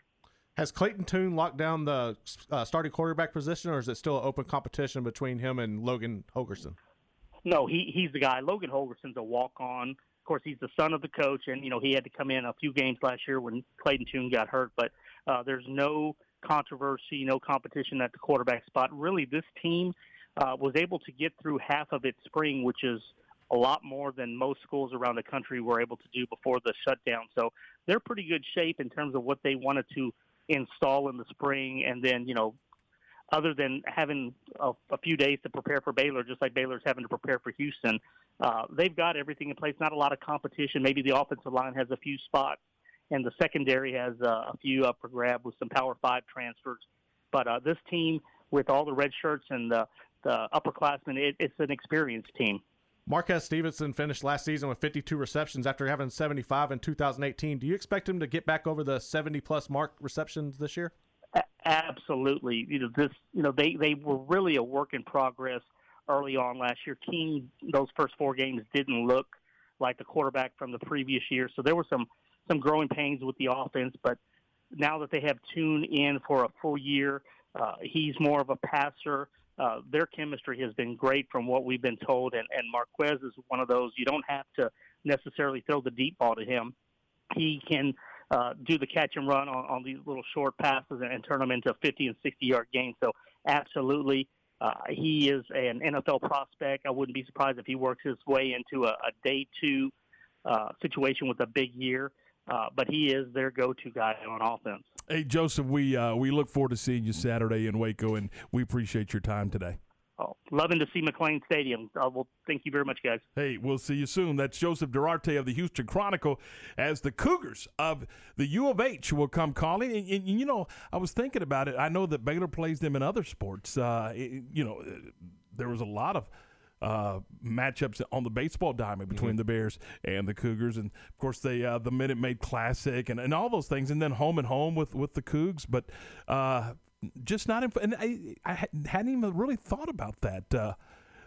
Has Clayton Tune locked down the uh, starting quarterback position, or is it still an open competition between him and Logan Holgorsen? No, he he's the guy. Logan Holgorsen's a walk on. Of course, he's the son of the coach, and you know he had to come in a few games last year when Clayton Tune got hurt. But uh, there's no controversy, no competition at the quarterback spot. Really, this team uh, was able to get through half of its spring, which is a lot more than most schools around the country were able to do before the shutdown. So they're pretty good shape in terms of what they wanted to install in the spring, and then you know other than having a, a few days to prepare for Baylor, just like Baylor's having to prepare for Houston. Uh, they've got everything in place. Not a lot of competition. Maybe the offensive line has a few spots, and the secondary has uh, a few up for grab with some Power Five transfers. But uh, this team, with all the red shirts and the, the upperclassmen, it, it's an experienced team. Marquez Stevenson finished last season with 52 receptions after having 75 in 2018. Do you expect him to get back over the 70 plus mark receptions this year? Absolutely. You know, this. You know, they they were really a work in progress early on last year. King, those first four games didn't look like the quarterback from the previous year, so there were some some growing pains with the offense. But now that they have tuned in for a full year, uh, he's more of a passer. Uh, their chemistry has been great from what we've been told, and, and Marquez is one of those you don't have to necessarily throw the deep ball to him. He can uh, do the catch and run on, on these little short passes and, and turn them into 50 and 60 yard gains. So, absolutely, uh, he is an NFL prospect. I wouldn't be surprised if he works his way into a, a day two uh, situation with a big year. Uh, but he is their go-to guy on offense. Hey Joseph, we uh, we look forward to seeing you Saturday in Waco, and we appreciate your time today. Oh, loving to see McLane Stadium. Uh, well, thank you very much, guys. Hey, we'll see you soon. That's Joseph Duarte of the Houston Chronicle as the Cougars of the U of H will come calling. And, and, you know, I was thinking about it. I know that Baylor plays them in other sports. Uh, it, you know, there was a lot of uh, matchups on the baseball diamond between Mm-hmm. the Bears and the Cougars, and of course the uh, the Minute Maid Classic and, and all those things, and then home and home with with the Cougs, but uh, just not in. And I, I hadn't even really thought about that uh,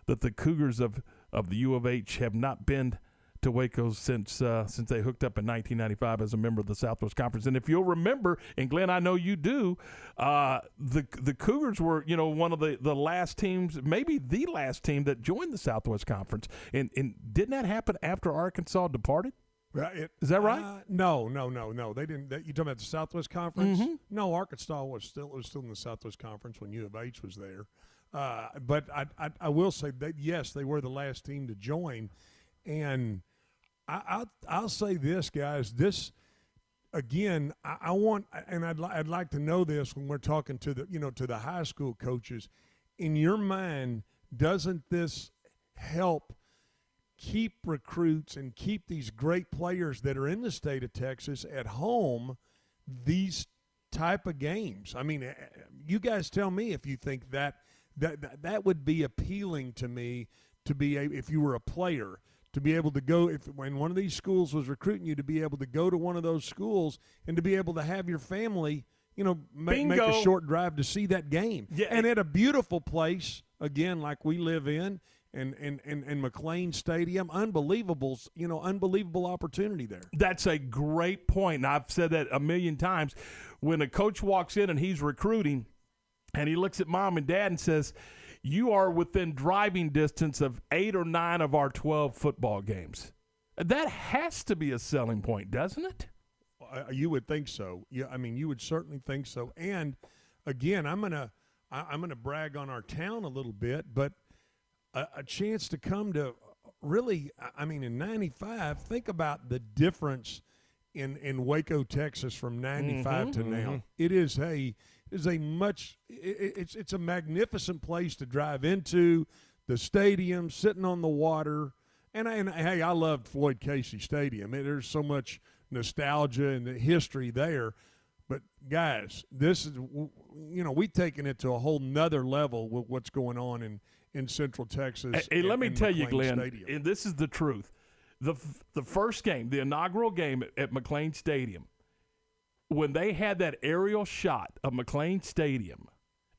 that the Cougars of of the U of H have not been to Waco since uh, since they hooked up in 1995 as a member of the Southwest Conference. And if you'll remember, and Glenn, I know you do, uh, the the Cougars were you know one of the, the last teams, maybe the last team that joined the Southwest Conference. And and didn't that happen after Arkansas departed? Right, it- Is that right? Uh, no, no, no, no. They didn't. That, you talking about the Southwest Conference? Mhm. No, Arkansas was still was still in the Southwest Conference when U of H was there. Uh, but I, I I will say that yes, they were the last team to join, and I I'll, I'll say this, guys. This again, I, I want, and I'd li- I'd like to know this when we're talking to the you know to the high school coaches. In your mind, doesn't this help? keep recruits and keep these great players that are in the state of Texas at home these type of games. I mean, you guys tell me if you think that that that, that would be appealing to me to be a, if you were a player to be able to go if when one of these schools was recruiting you to be able to go to one of those schools and to be able to have your family you know make, make a short drive to see that game Yeah. and at a beautiful place again like we live in and and and, and McLane Stadium unbelievable you know unbelievable opportunity there That's a great point. And I've said that a million times. When a coach walks in and he's recruiting, and he looks at mom and dad and says, You are within driving distance of eight or nine of our 12 football games. That has to be a selling point, doesn't it? Uh, you would think so. Yeah, I mean, you would certainly think so. And again, I'm gonna I, I'm gonna brag on our town a little bit, but a, a chance to come to really, I- I mean, in '95, think about the difference in in Waco, Texas, from '95 to Mhm, now. It is a is a much i i- it's it's a magnificent place to drive into the stadium, sitting on the water. And, I- and hey, I loved Floyd Casey Stadium. It, there's so much nostalgia and the history there. But guys, this is you know we've taken it to a whole nother level with what's going on in in Central Texas. Hey, and- let me tell you, Glenn, Stadium. and this is the truth. The, f- the first game, the inaugural game at, at McLane Stadium, when they had that aerial shot of McLane Stadium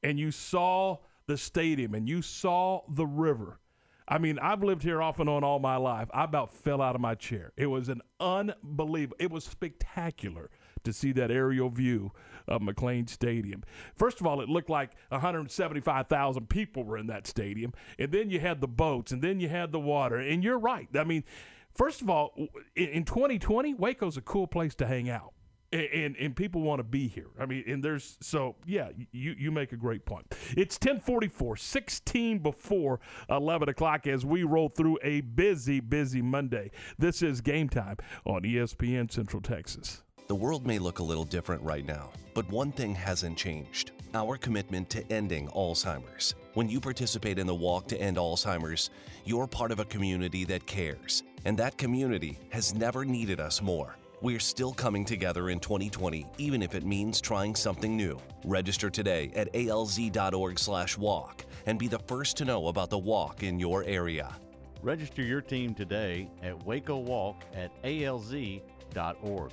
and you saw the stadium and you saw the river, I mean, I've lived here off and on all my life. I about fell out of my chair. It was an unbelievable, it was spectacular to see that aerial view of McLane Stadium. First of all, it looked like 175,000 people were in that stadium. And then you had the boats, and then you had the water. And you're right. I mean, first of all, in, in 2020, Waco's a cool place to hang out. And, and, and people want to be here. I mean, and there's so yeah, you you make a great point. It's 1044, 16 before 11 o'clock as we roll through a busy, busy Monday. This is game time on ESPN Central Texas. The world may look a little different right now, but one thing hasn't changed our commitment to ending Alzheimer's. When you participate in the Walk to End Alzheimer's, you're part of a community that cares, and that community has never needed us more. We're still coming together in 2020, even if it means trying something new. Register today at alz.org/walk and be the first to know about the walk in your area. Register your team today at Waco Walk at alz.org.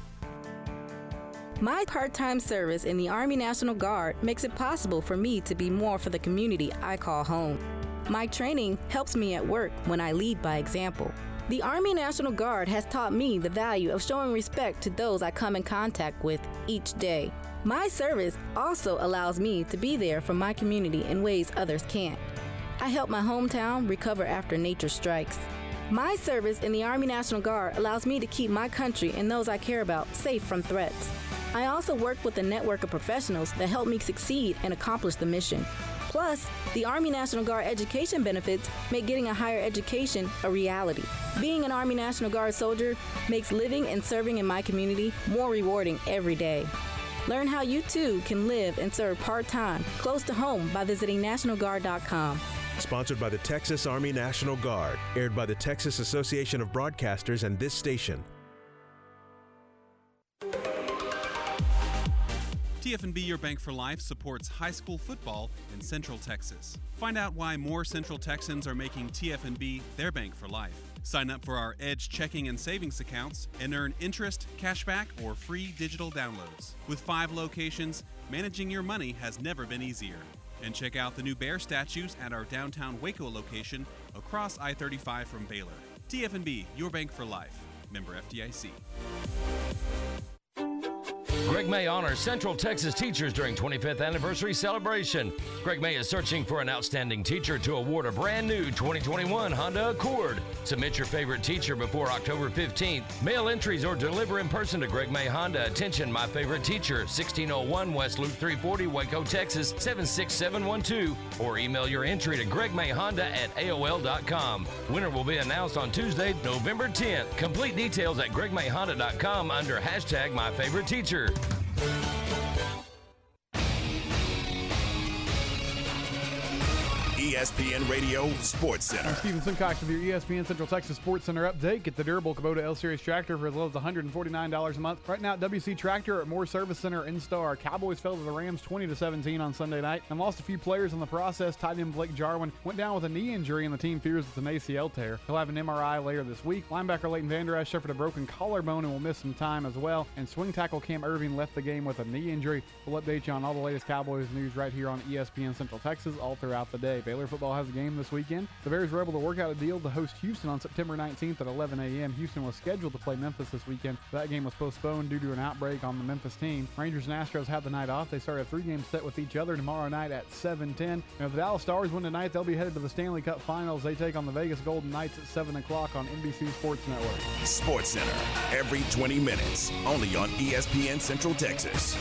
My part time service in the Army National Guard makes it possible for me to be more for the community I call home. My training helps me at work when I lead by example. The Army National Guard has taught me the value of showing respect to those I come in contact with each day. My service also allows me to be there for my community in ways others can't. I help my hometown recover after nature strikes. My service in the Army National Guard allows me to keep my country and those I care about safe from threats. I also work with a network of professionals that help me succeed and accomplish the mission. Plus, the Army National Guard education benefits make getting a higher education a reality. Being an Army National Guard soldier makes living and serving in my community more rewarding every day. Learn how you too can live and serve part time close to home by visiting NationalGuard.com. Sponsored by the Texas Army National Guard. Aired by the Texas Association of Broadcasters and this station. TFNB Your Bank for Life supports high school football in Central Texas. Find out why more Central Texans are making TFNB their bank for life. Sign up for our Edge checking and savings accounts and earn interest, cashback, or free digital downloads. With five locations, managing your money has never been easier. And check out the new bear statues at our downtown Waco location across I 35 from Baylor. TFNB, your bank for life. Member FDIC. Greg May honors Central Texas teachers during 25th anniversary celebration. Greg May is searching for an outstanding teacher to award a brand new 2021 Honda Accord. Submit your favorite teacher before October 15th. Mail entries or deliver in person to Greg May Honda. Attention, my favorite teacher, 1601 West Loop 340, Waco, Texas 76712. Or email your entry to Greg May Honda at AOL.com. Winner will be announced on Tuesday, November 10th. Complete details at GregMayHonda.com under hashtag my favorite teacher. ESPN Radio Sports Center. I'm Steven Simcox with your ESPN Central Texas Sports Center update. Get the durable Kubota L Series tractor for as low as $149 a month. Right now at WC Tractor at Moore Service Center in Star. Cowboys fell to the Rams 20 to 17 on Sunday night and lost a few players in the process. Tight end Blake Jarwin went down with a knee injury and the team fears it's an ACL tear. He'll have an MRI later this week. Linebacker Leighton Vander Esch suffered a broken collarbone and will miss some time as well. And swing tackle Cam Erving left the game with a knee injury. We'll update you on all the latest Cowboys news right here on ESPN Central Texas all throughout the day. Baylor football has a game this weekend. The Bears were able to work out a deal to host Houston on September 19th at 11 a.m. Houston was scheduled to play Memphis this weekend. That game was postponed due to an outbreak on the Memphis team. Rangers and Astros had the night off. They start a three-game set with each other tomorrow night at 7:10. And if the Dallas Stars win tonight, they'll be headed to the Stanley Cup Finals. They take on the Vegas Golden Knights at 7 o'clock on NBC Sports Network. Sports Center, every 20 minutes, only on ESPN Central Texas.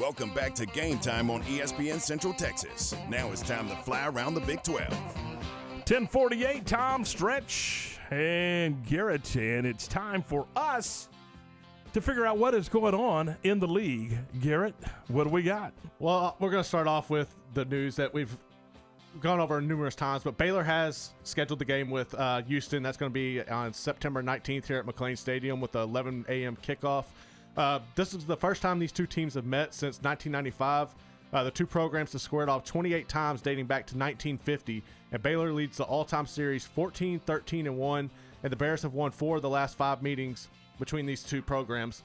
Welcome back to Game Time on ESPN Central Texas. Now it's time to fly around the Big 12. 1048, Tom Stretch and Garrett, and it's time for us to figure out what is going on in the league. Garrett, what do we got? Well, we're going to start off with the news that we've gone over numerous times, but Baylor has scheduled the game with uh, Houston. That's going to be on September 19th here at McLane Stadium with the 11 a.m. kickoff. Uh, this is the first time these two teams have met since 1995. Uh, the two programs have squared off 28 times dating back to 1950, and Baylor leads the all-time series 14, 13, and 1, and the Bears have won four of the last five meetings between these two programs.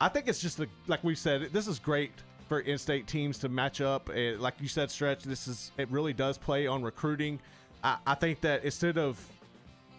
I think it's just a, like we said, this is great for in-state teams to match up. Uh, like you said, stretch. This is it really does play on recruiting. I, I think that instead of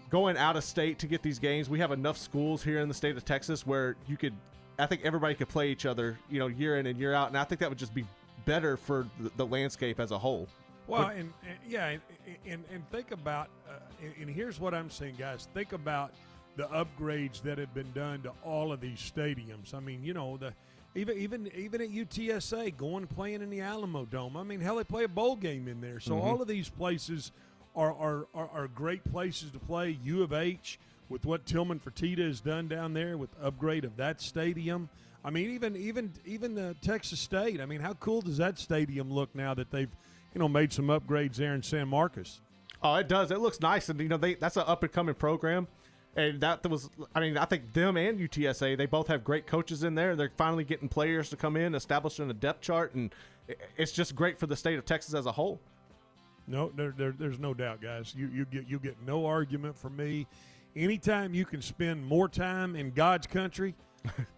going out of state to get these games, we have enough schools here in the state of Texas where you could. I think everybody could play each other, you know, year in and year out, and I think that would just be better for the, the landscape as a whole. Well, But- and, and yeah, and, and, and think about, uh, and, here's what I'm saying, guys. Think about the upgrades that have been done to all of these stadiums. I mean, you know, the even even even at UTSA, going playing in the Alamo Dome. I mean, hell, they play a bowl game in there. So Mhm. all of these places are are, are are great places to play. U of H with what Tillman Fertitta has done down there with upgrade of that stadium. I mean, even even even the Texas State. I mean, how cool does that stadium look now that they've you know made some upgrades there in San Marcos? Oh, it does. It looks nice, and you know they that's an up and coming program, and that was. I mean, I think them and UTSA they both have great coaches in there. They're finally getting players to come in, establishing a depth chart, and it's just great for the state of Texas as a whole. No, there, there, there's no doubt, guys. You you get you get no argument from me. Anytime you can spend more time in God's country,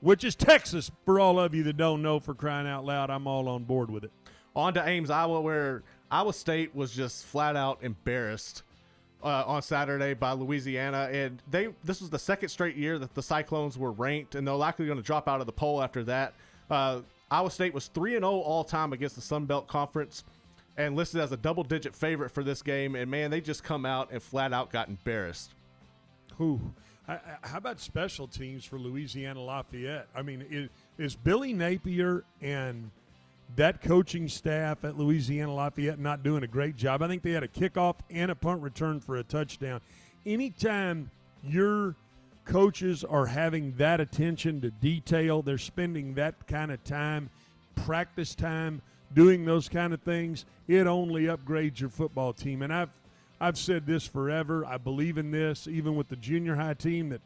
which is Texas, for all of you that don't know, for crying out loud, I'm all on board with it. On to Ames, Iowa, where Iowa State was just flat out embarrassed uh, on Saturday by Louisiana, and they this was the second straight year that the Cyclones were ranked, and they're likely going to drop out of the poll after that. Uh, Iowa State was three and zero all time against the Sun Belt Conference, and listed as a double digit favorite for this game. And man, they just come out and flat out got embarrassed. Who? How about special teams for Louisiana Lafayette? I mean, is, is Billy Napier and that coaching staff at Louisiana Lafayette not doing a great job? I think they had a kickoff and a punt return for a touchdown. Anytime your coaches are having that attention to detail, they're spending that kind of time, practice time, doing those kind of things, it only upgrades your football team. And I've I've said this forever. I believe in this, even with the junior high team that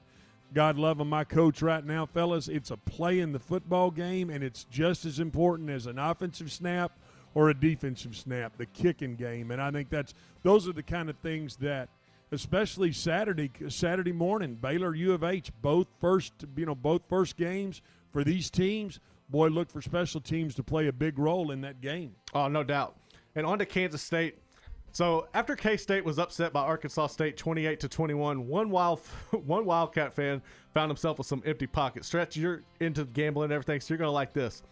God love him, my coach right now, fellas. It's a play in the football game, and it's just as important as an offensive snap or a defensive snap, the kicking game. And I think that's those are the kind of things that, especially Saturday Saturday morning, Baylor U of H, both first you know both first games for these teams. Boy, look for special teams to play a big role in that game. Oh, no doubt. And on to Kansas State. So after K State was upset by Arkansas State 28 to 21, one wild one Wildcat fan found himself with some empty pockets. Stretch, you're into gambling and everything, so you're gonna like this.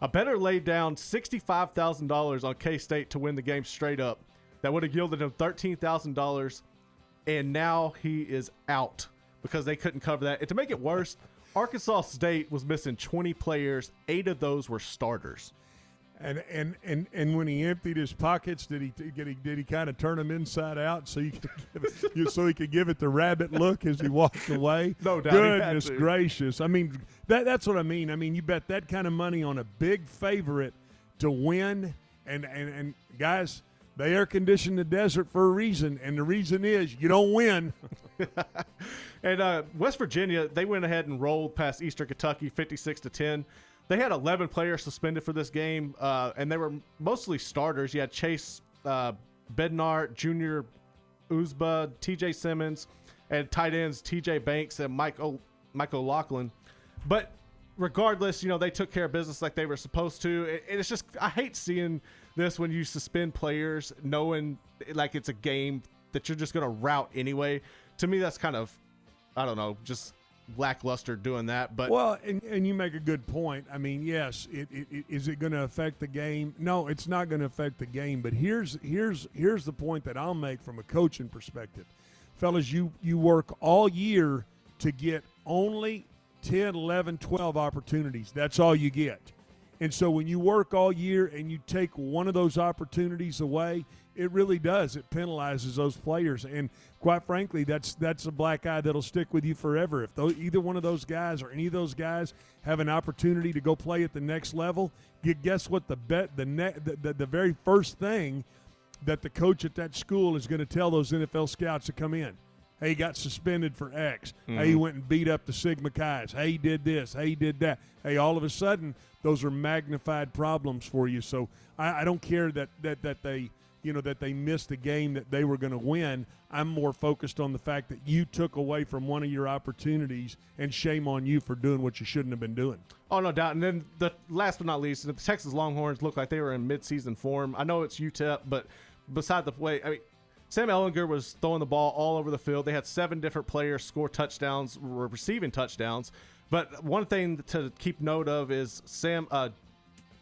A better laid down sixty-five thousand dollars on K State to win the game straight up. That would have yielded him thirteen thousand dollars, and now he is out because they couldn't cover that. And to make it worse, Arkansas State was missing 20 players. Eight of those were starters. And and and and when he emptied his pockets, did he did he did he kind of turn them inside out so you could give it, so he could give it the rabbit look as he walked away? No doubt Goodness gracious! I mean that that's what I mean. I mean you bet that kind of money on a big favorite to win, and and and guys, they air conditioned the desert for a reason, and the reason is you don't win. And uh, West Virginia, they went ahead and rolled past Eastern Kentucky, fifty-six to ten. They had eleven players suspended for this game, uh, and they were mostly starters. You had Chase uh, Bednar, Junior Uzba, T.J. Simmons, and tight ends T.J. Banks and o- Mike O'Laughlin. But regardless, you know they took care of business like they were supposed to. It- it's just I hate seeing this when you suspend players, knowing like it's a game that you're just going to route anyway. To me, that's kind of I don't know, just lackluster doing that. But well, and, and you make a good point. I mean, yes, it, it, it, is it going to affect the game? No, it's not going to affect the game. But here's here's here's the point that I'll make from a coaching perspective, fellas. You you work all year to get only 10, 11, 12 opportunities. That's all you get. And so when you work all year and you take one of those opportunities away, it really does. It penalizes those players. And quite frankly, that's that's a black eye that'll stick with you forever. If those, either one of those guys or any of those guys have an opportunity to go play at the next level, gu- guess what? The bet the, ne- the, the the very first thing that the coach at that school is going to tell those NFL scouts to come in. Hey, he got suspended for X. Hey, he mm-hmm. went and beat up the Sigma Chi's. Hey, he did this. Hey, he did that. Hey, all of a sudden, those are magnified problems for you. So I, I don't care that, that that they you know that they missed a game that they were going to win. I'm more focused on the fact that you took away from one of your opportunities, and shame on you for doing what you shouldn't have been doing. Oh no doubt. And then the last but not least, the Texas Longhorns look like they were in midseason form. I know it's UTEP, but beside the way, I mean, Sam Ehlinger was throwing the ball all over the field. They had seven different players score touchdowns, were receiving touchdowns. But one thing to keep note of is Sam uh,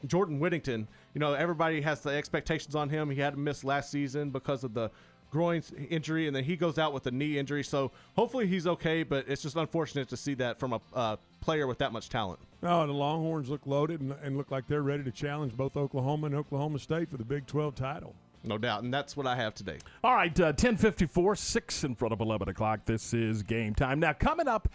Jordan Whittington. You know, everybody has the expectations on him. He had to miss last season because of the groin injury, and then he goes out with a knee injury. So hopefully he's okay, but it's just unfortunate to see that from a uh, player with that much talent. No, the Longhorns look loaded and, and look like they're ready to challenge both Oklahoma and Oklahoma State for the Big 12 title. No doubt, and that's what I have today. All right, uh, 1054, 6 in front of 11 o'clock. This is game time. Now, coming up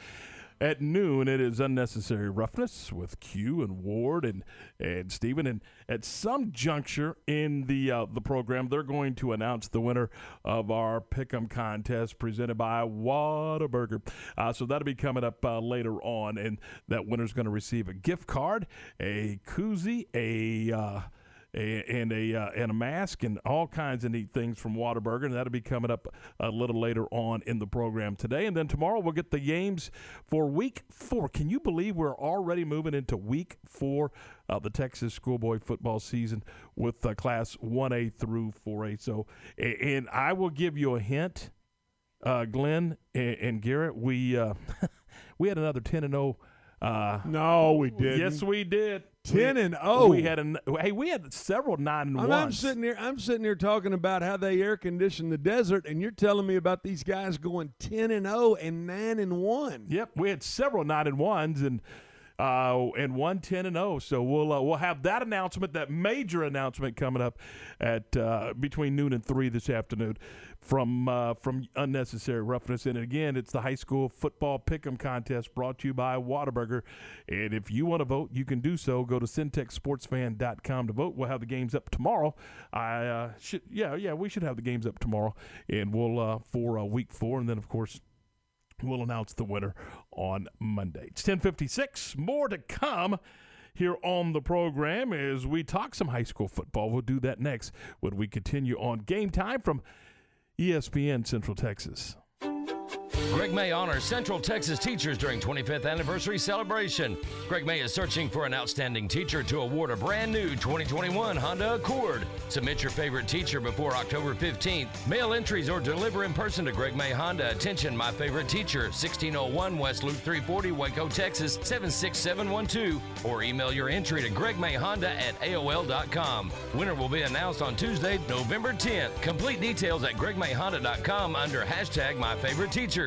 at noon, it is Unnecessary Roughness with Q and Ward and, and Steven. And at some juncture in the uh, the program, they're going to announce the winner of our Pick'em contest presented by Whataburger. Uh, so that'll be coming up uh, later on. And that winner's going to receive a gift card, a koozie, a. Uh, and a uh, and a mask and all kinds of neat things from Whataburger, and that'll be coming up a little later on in the program today. And then tomorrow we'll get the games for Week Four. Can you believe we're already moving into Week Four of the Texas schoolboy football season with uh, Class One A through Four A? So, and I will give you a hint, uh, Glenn and, and Garrett. We uh, we had another ten and zero. Uh, no, we didn't. Yes, we did. 10 We- and 0. We had a hey, we had several nine and I'm. I'm sitting here. I'm sitting here talking about how they air condition the desert, and you're telling me about these guys going ten and zero and nine and one. Yep, we had several nine and ones and uh, and one ten and zero. So we'll uh, we'll have that announcement, that major announcement coming up at uh, between noon and three this afternoon from uh, from unnecessary roughness. And again, it's the high school football pick'em contest brought to you by Whataburger. And if you want to vote, you can do so. Go to syntechsportsfan.com to vote. We'll have the games up tomorrow. I uh, should yeah yeah we should have the games up tomorrow, and we'll uh, for uh, week four, and then of course. We'll announce the winner on Monday. It's 1056. More to come here on the program as we talk some high school football. We'll do that next when we continue on game time from ESPN Central Texas. Greg May honors Central Texas teachers during 25th anniversary celebration. Greg May is searching for an outstanding teacher to award a brand new 2021 Honda Accord. Submit your favorite teacher before October 15th. Mail entries or deliver in person to Greg May Honda. Attention, my favorite teacher, 1601 West Loop 340, Waco, Texas 76712. Or email your entry to gregmayhonda at AOL.com. Winner will be announced on Tuesday, November 10th. Complete details at gregmayhonda.com under hashtag my favorite teacher.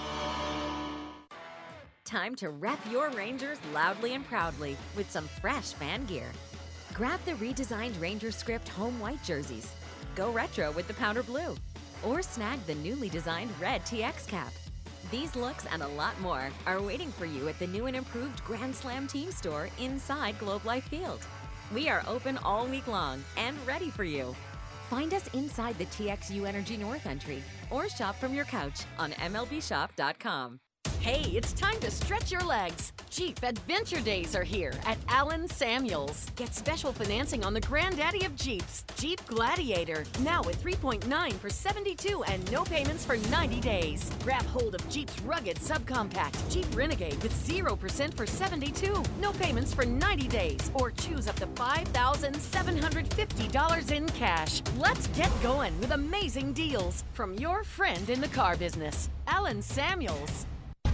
Time to rep your Rangers loudly and proudly with some fresh fan gear. Grab the redesigned Ranger Script home white jerseys. Go retro with the powder blue. Or snag the newly designed red TX cap. These looks and a lot more are waiting for you at the new and improved Grand Slam Team Store inside Globe Life Field. We are open all week long and ready for you. Find us inside the TXU Energy North entry or shop from your couch on MLBshop.com. Hey, it's time to stretch your legs. Jeep Adventure Days are here at Allen Samuels. Get special financing on the granddaddy of Jeeps, Jeep Gladiator. Now at 3.9 for 72 and no payments for 90 days. Grab hold of Jeep's rugged subcompact, Jeep Renegade with 0% for 72, no payments for 90 days, or choose up to $5,750 in cash. Let's get going with amazing deals from your friend in the car business, Allen Samuels.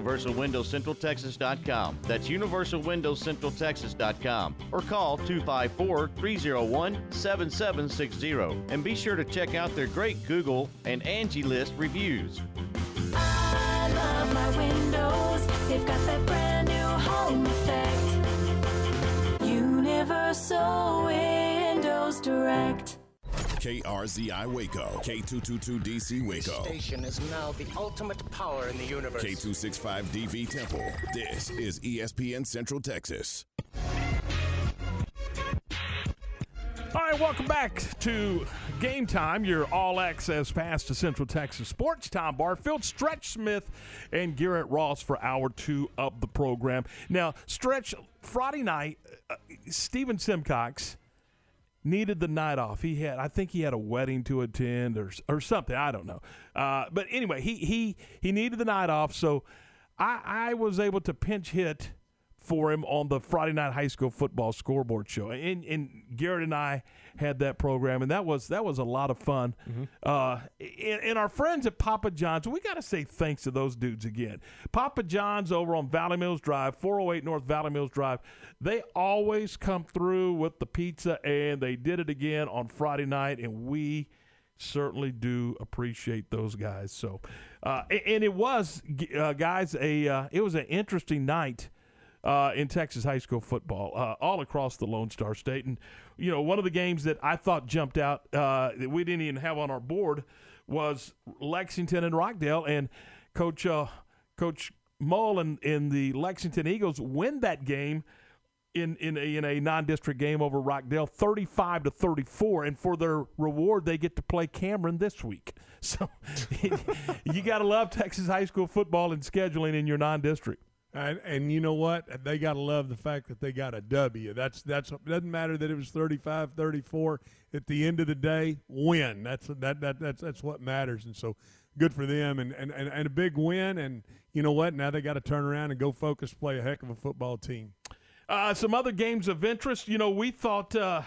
UniversalWindowsCentralTexas.com. That's UniversalWindowsCentralTexas.com. Or call 254 301 7760. And be sure to check out their great Google and Angie List reviews. I love my windows. They've got that brand new home effect. Universal Windows Direct. KRZI Waco, K222DC Waco, Station is now the ultimate power in the universe. K265DV Temple. This is ESPN Central Texas. All right, welcome back to Game Time, your all access pass to Central Texas sports. Tom Barfield, Stretch Smith, and Garrett Ross for hour two of the program. Now, Stretch, Friday night, uh, Stephen Simcox needed the night off. He had, I think, he had a wedding to attend or or something. I don't know. Uh, but anyway, he he he needed the night off, so I I was able to pinch hit for him on the Friday night high school football scoreboard show. And, and Garrett and I had that program, and that was that was a lot of fun. Uh, and, and our friends at Papa John's, we got to say thanks to those dudes again. Papa John's over on Valley Mills Drive, 408 North Valley Mills Drive. They always come through with the pizza, and they did it again on Friday night, and we certainly do appreciate those guys. So, uh, and, and it was, uh, guys, a uh, it was an interesting night uh, in Texas high school football, uh, all across the Lone Star State. And, you know, one of the games that I thought jumped out uh, that we didn't even have on our board was Lexington and Rockdale. And Coach uh, Coach Mullen in the Lexington Eagles win that game in in a, in a non-district game over Rockdale, thirty-five to thirty-four, and for their reward, they get to play Cameron this week. So you got to love Texas high school football and scheduling in your non-district. And, and you know what? They got to love the fact that they got a W. That's that's doesn't matter that it was 35, 34. At the end of the day, win. That's that that that's that's what matters. And so good for them and and, and, and a big win. And you know what? Now they got to turn around and go focus, play a heck of a football team. Uh, some other games of interest. You know, we thought uh,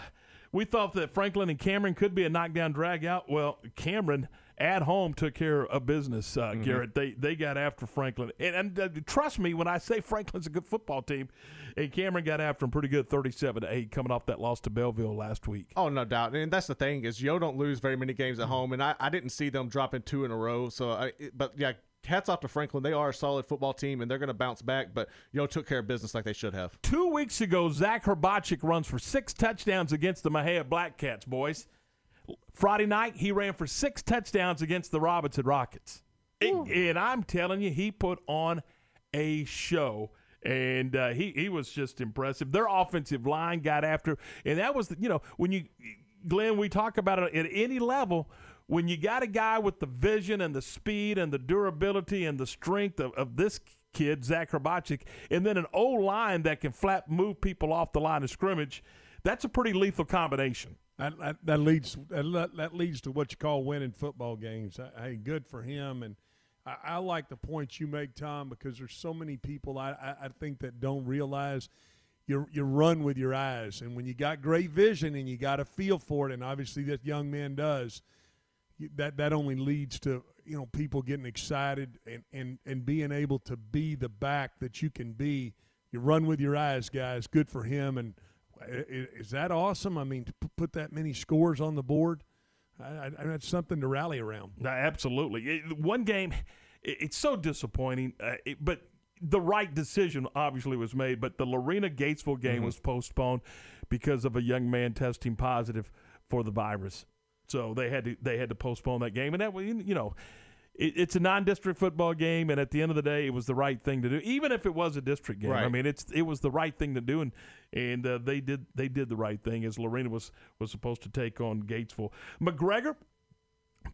we thought that Franklin and Cameron could be a knockdown drag out. Well, Cameron at home took care of business. Uh, Garrett, they they got after Franklin, and, and uh, trust me when I say Franklin's a good football team, and Cameron got after him pretty good, thirty-seven to eight, coming off that loss to Belleville last week. Oh, no doubt. And that's the thing is Yoe don't lose very many games at home, and I, I didn't see them dropping two in a row. So, I, but yeah, hats off to Franklin. They are a solid football team, and they're going to bounce back. But Yoe took care of business like they should have. Two weeks ago, Zach Hrbacek runs for six touchdowns against the Mexia Black Cats, boys. Friday night, he ran for six touchdowns against the Robinson Rockets. And- and I'm telling you, he put on a show. And uh, he, he was just impressive. Their offensive line got after, and that was, the, you know, when you, Glenn, we talk about it at any level. When you got a guy with the vision and the speed and the durability and the strength of, of this kid, Zach Hrbacek, and then an O line that can flat move people off the line of scrimmage, that's a pretty lethal combination. That, that, that leads that, that leads to what you call winning football games. Hey, good for him, and I, I like the points you make, Tom, because there's so many people I, I, I think that don't realize you you run with your eyes, and when you got great vision and you got a feel for it, and obviously that young man does, that that only leads to you know people getting excited and and and being able to be the back that you can be. You run with your eyes, guys. Good for him, and Is that awesome? I mean, to put that many scores on the board, I, I, that's something to rally around. No, absolutely. It- one game, it- it's so disappointing, uh, it- but the right decision obviously was made. But the Lorena Gatesville game Mhm. was postponed because of a young man testing positive for the virus. So they had to they had to postpone that game, and that was you know. It, it's a non-district football game, and at the end of the day, it was the right thing to do. Even if it was a district game, I mean, it's it was the right thing to do, and and uh, they did they did the right thing as Lorena was was supposed to take on Gatesville. McGregor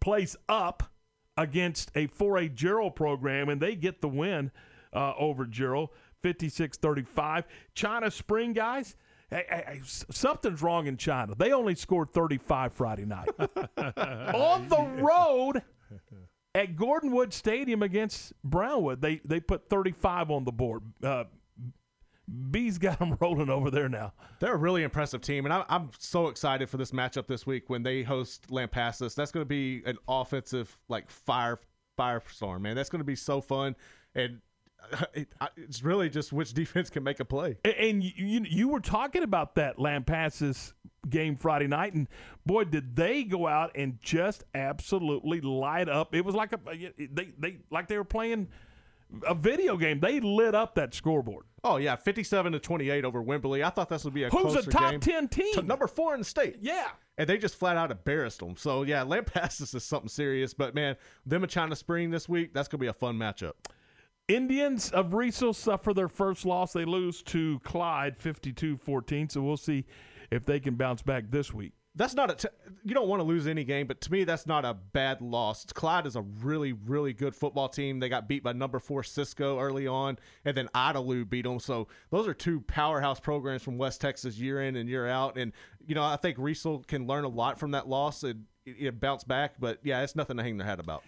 plays up against a 4A Jarrell program, and they get the win uh, over Jarrell, 56-35. China Spring guys, hey, hey, hey, something's wrong in China. They only scored 35 Friday night. On the road at Gordon Wood Stadium against Brownwood, they, they put 35 on the board. Uh, B's got them rolling over there now. They're a really impressive team, and I, I'm so excited for this matchup this week when they host Lampasas. That's going to be an offensive like fire firestorm, man. That's going to be so fun, and it, it's really just which defense can make a play. And you, you you were talking about that Lampasas game Friday night, and boy, did they go out and just absolutely light up! It was like a they they like they were playing a video game. They lit up that scoreboard. Oh yeah, 57 to 28 over Wimberley. I thought this would be a Who's a top game. 10 team? To number four in the state. Yeah. And they just flat out embarrassed them. So yeah, Lampasas is something serious. But man, them and China Spring this week, that's gonna be a fun matchup. Indians of Riesel suffer their first loss. They lose to Clyde 52-14. So we'll see if they can bounce back this week. That's not a. T- you don't want to lose any game, but to me, that's not a bad loss. Clyde is a really, really good football team. They got beat by number four Cisco early on, and then Idalou beat them. So those are two powerhouse programs from West Texas year in and year out. And you know, I think Riesel can learn a lot from that loss and it bounce back. But yeah, it's nothing to hang their head about.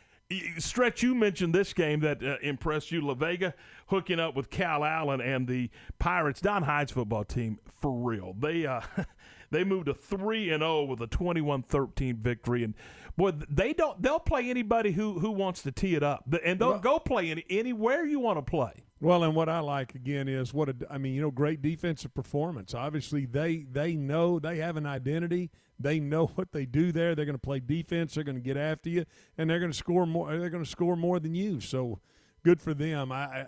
Stretch, you mentioned this game that uh, impressed you, La Vega, hooking up with Calallen and the Pirates. Don Hyde's football team, for real. They uh, they moved to three and zero with a 21-13 victory, and boy, they don't they'll play anybody who who wants to tee it up, and they'll go play any, anywhere you want to play. Well, and what I like again is what a, I mean, you know, great defensive performance. Obviously, they they know they have an identity. They know what they do there. They're going to play defense. They're going to get after you, and they're going to score more. They're going to score more than you. So, good for them. I, I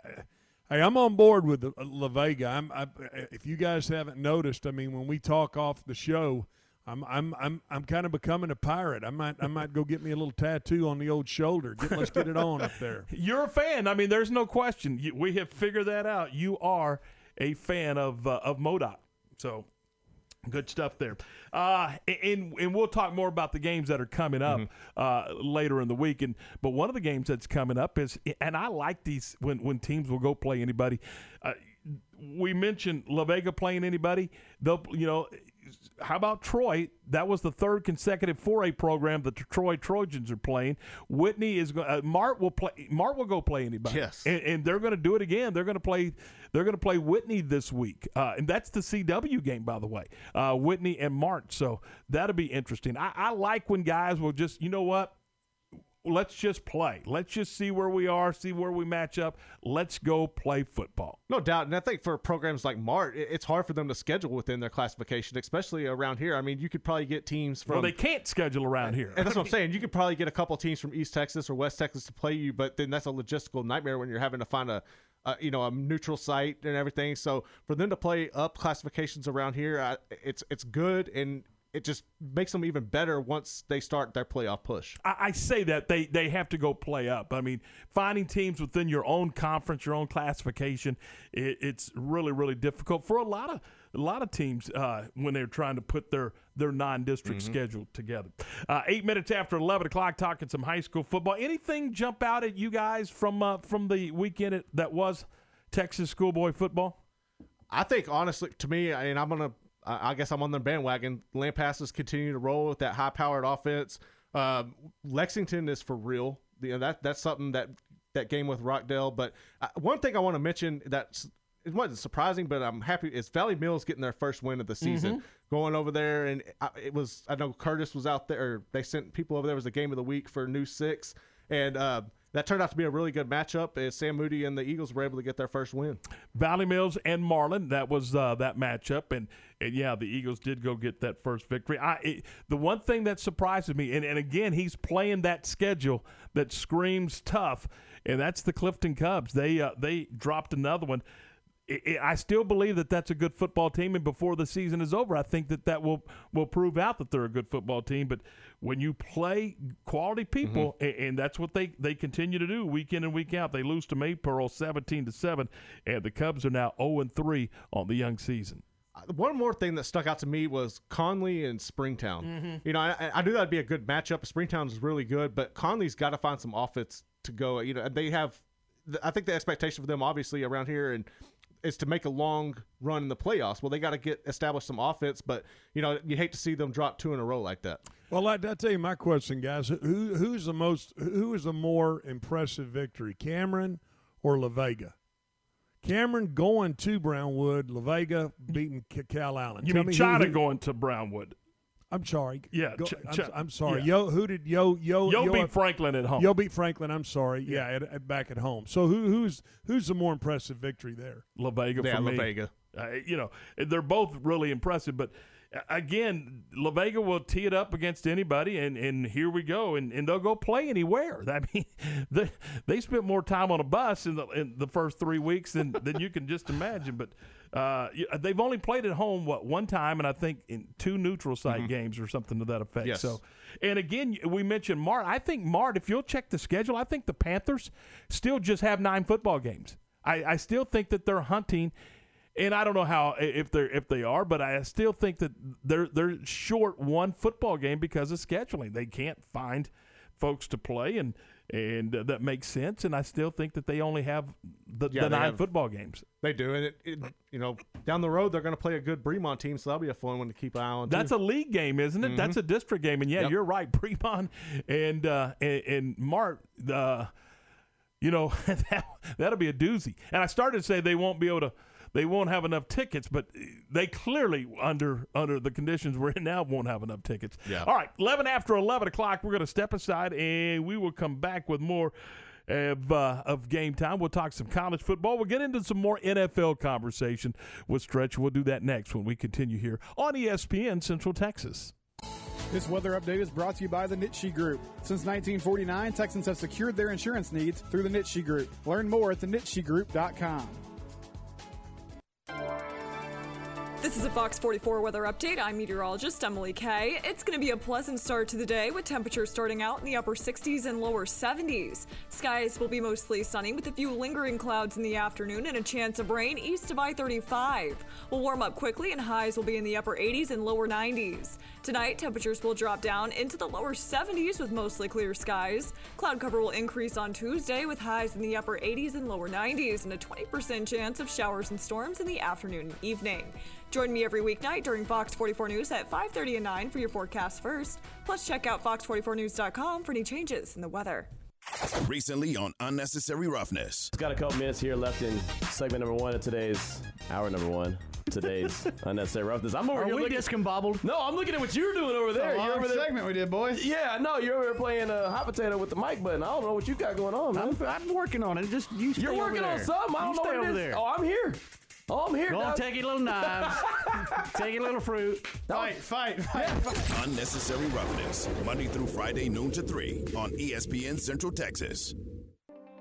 hey, I'm on board with La Vega. I'm, I, if you guys haven't noticed, I mean, when we talk off the show. I'm I'm I'm I'm kind of becoming a pirate. I might I might go get me a little tattoo on the old shoulder. Get, let's get it on up there. You're a fan. I mean, there's no question. We have figured that out. You are a fan of uh, of Modoc. So good stuff there. Uh, and and we'll talk more about the games that are coming up uh, later in the week. And but one of the games that's coming up is, and I like these when when teams will go play anybody. Uh, we mentioned La Vega playing anybody. They'll you know. How about Troy? That was the third consecutive 4A program the Troy Trojans are playing. Whitney is going. Uh, Mart will play. Mart will go play anybody. Yes. and, and they're going to do it again. They're going to play. They're going to play Whitney this week, uh, and that's the CW game, by the way. Uh, Whitney and Mart. So that'll be interesting. I, I like when guys will just, you know what? Let's just play. Let's just see where we are, see where we match up. Let's go play football. No doubt, and I think for programs like Mart, it's hard for them to schedule within their classification, especially around here. I mean, you could probably get teams from. well, they can't schedule around here. And that's what I'm saying. You could probably get a couple teams from East Texas or West Texas to play you, but then that's a logistical nightmare when you're having to find a, a you know, a neutral site and everything. So for them to play up classifications around here, I, it's it's good and it just makes them even better once they start their playoff push. I, I say that they they have to go play up. I mean, finding teams within your own conference, your own classification, it, it's really really difficult for a lot of a lot of teams uh, when they're trying to put their their non-district Mm-hmm. schedule together. Uh, eight minutes after eleven o'clock, talking some high school football. Anything jump out at you guys from uh, from the weekend that was Texas schoolboy football? I think honestly, to me, and I'm gonna, I I guess I'm on the bandwagon. Lampasas continue to roll with that high-powered offense. Um, Lexington is for real. You know, that that's something that that game with Rockdale. But uh, one thing I want to mention that's it wasn't surprising, but I'm happy is Valley Mills getting their first win of the season. Mhm. Going over there, and I, it was I know Curtis was out there. They sent people over there. It was the game of the week for New Six, and uh, that turned out to be a really good matchup. As Sam Moody and the Eagles were able to get their first win. Valley Mills and Marlin. That was uh, that matchup, and, and yeah, the Eagles did go get that first victory. I it, the one thing that surprises me, and, and again, he's playing that schedule that screams tough, and that's the Clifton Cubs. They uh, they dropped another one. I- I I still believe that that's a good football team, and before the season is over, I think that that will will prove out that they're a good football team. But when you play quality people, Mm-hmm. a- and, that's what they they continue to do week in and week out, they lose to Maypearl seventeen to seven, and the Cubs are now zero and three on the young season. Uh, One more thing that stuck out to me was Connally and Springtown. Mhm. You know, I, I knew that'd be a good matchup. Springtown is really good, but Connally's got to find some offense to go. You know, and they have. I think the expectation for them, obviously, around here and is to make a long run in the playoffs. Well, they got to get establish some offense, but you know, you hate to see them drop two in a row like that. Well, I, I tell you my question, guys. Who who's the most who is the more impressive victory, Cameron or La Vega? Cameron going to Brownwood, La Vega beating Ca- Calallen. You Tell mean me who- China who- going to Brownwood? I'm sorry. Yeah, Go- Ch- I'm, Ch- I'm sorry. yeah. Yo, who did Yoe Yoe Yoe beat Franklin at home. Yoe beat Franklin. I'm sorry. Yeah, at, at- back at home. So who who's who's the more impressive victory there? La Vega Yeah, for La me. Vega. Uh, you know, they're both really impressive, but uh, again, La Vega will tee it up against anybody, and, and here we go, and, and they'll go play anywhere. I mean, they they spent more time on a bus in the in the first three weeks than than you can just imagine. But uh, they've only played at home what one time, and I think in two neutral site games or something to that effect. Yes. So, and again, we mentioned Mart. I think Mart. If you'll check the schedule, I think the Panthers still just have nine football games. I, I still think that they're hunting and I don't know how if they're if they are, but I still think that they're they're short one football game because of scheduling. They can't find folks to play, and and uh, that makes sense. And I still think that they only have the, Yeah, the nine have- football games. They do, and it, it you know down the road they're going to play a good Bremond team, so that'll be a fun one to keep an eye on. That's too. a league game, isn't it? That's Mhm. a district game, and yeah, Yep. you're right. Bremond and uh, and, and Mart, uh, you know that that'll be a doozy. And I started to say they won't be able to, they won't have enough tickets, but they clearly under under the conditions we're in now won't have enough tickets. Yeah. All right, eleven after eleven o'clock, we're going to step aside and we will come back with more. Of, uh, of game time. We'll talk some college football. We'll get into some more NFL conversation with Stretch. We'll do that next when we continue here on ESPN Central Texas. This weather update is brought to you by the Nitsche Group. Since 1949, Texans have secured their insurance needs through the Nitsche Group. Learn more at thenitschegroup.com. This is a Fox 44 weather update. I'm meteorologist Emily Kay. It's going to be a pleasant start to the day with temperatures starting out in the upper 60s and lower 70s. Skies will be mostly sunny with a few lingering clouds in the afternoon and a chance of rain east of I 35. We'll warm up quickly and highs will be in the upper 80s and lower 90s. Tonight, temperatures will drop down into the lower 70s with mostly clear skies. Cloud cover will increase on Tuesday with highs in the upper 80s and lower 90s and a 20% chance of showers and storms in the afternoon and evening. Join me every weeknight during Fox 44 News at 5:30 and 9 for your forecast first. Plus, check out fox44news.com for any changes in the weather. Recently on Unnecessary Roughness. It's Got a couple minutes here left in segment number one of today's hour number one. Today's unnecessary roughness. I'm over here. Are here we looking, discombobbled? No, I'm looking at what you're doing over there. It's You're long over there. segment we did, boys. Yeah, I know. You're over there playing uh, hot potato with the mic button. I don't know what you got going on, man. I'm, I'm working on it. Just you. Stay You're working over on there. something. I You don't know stay what it over is. there. Oh, I'm here. Oh, I'm here. Go on, dog. take your little knives. take your little fruit. Fight, fight, fight, fight. Unnecessary Roughness. Monday through Friday, noon to 3 on ESPN Central Texas.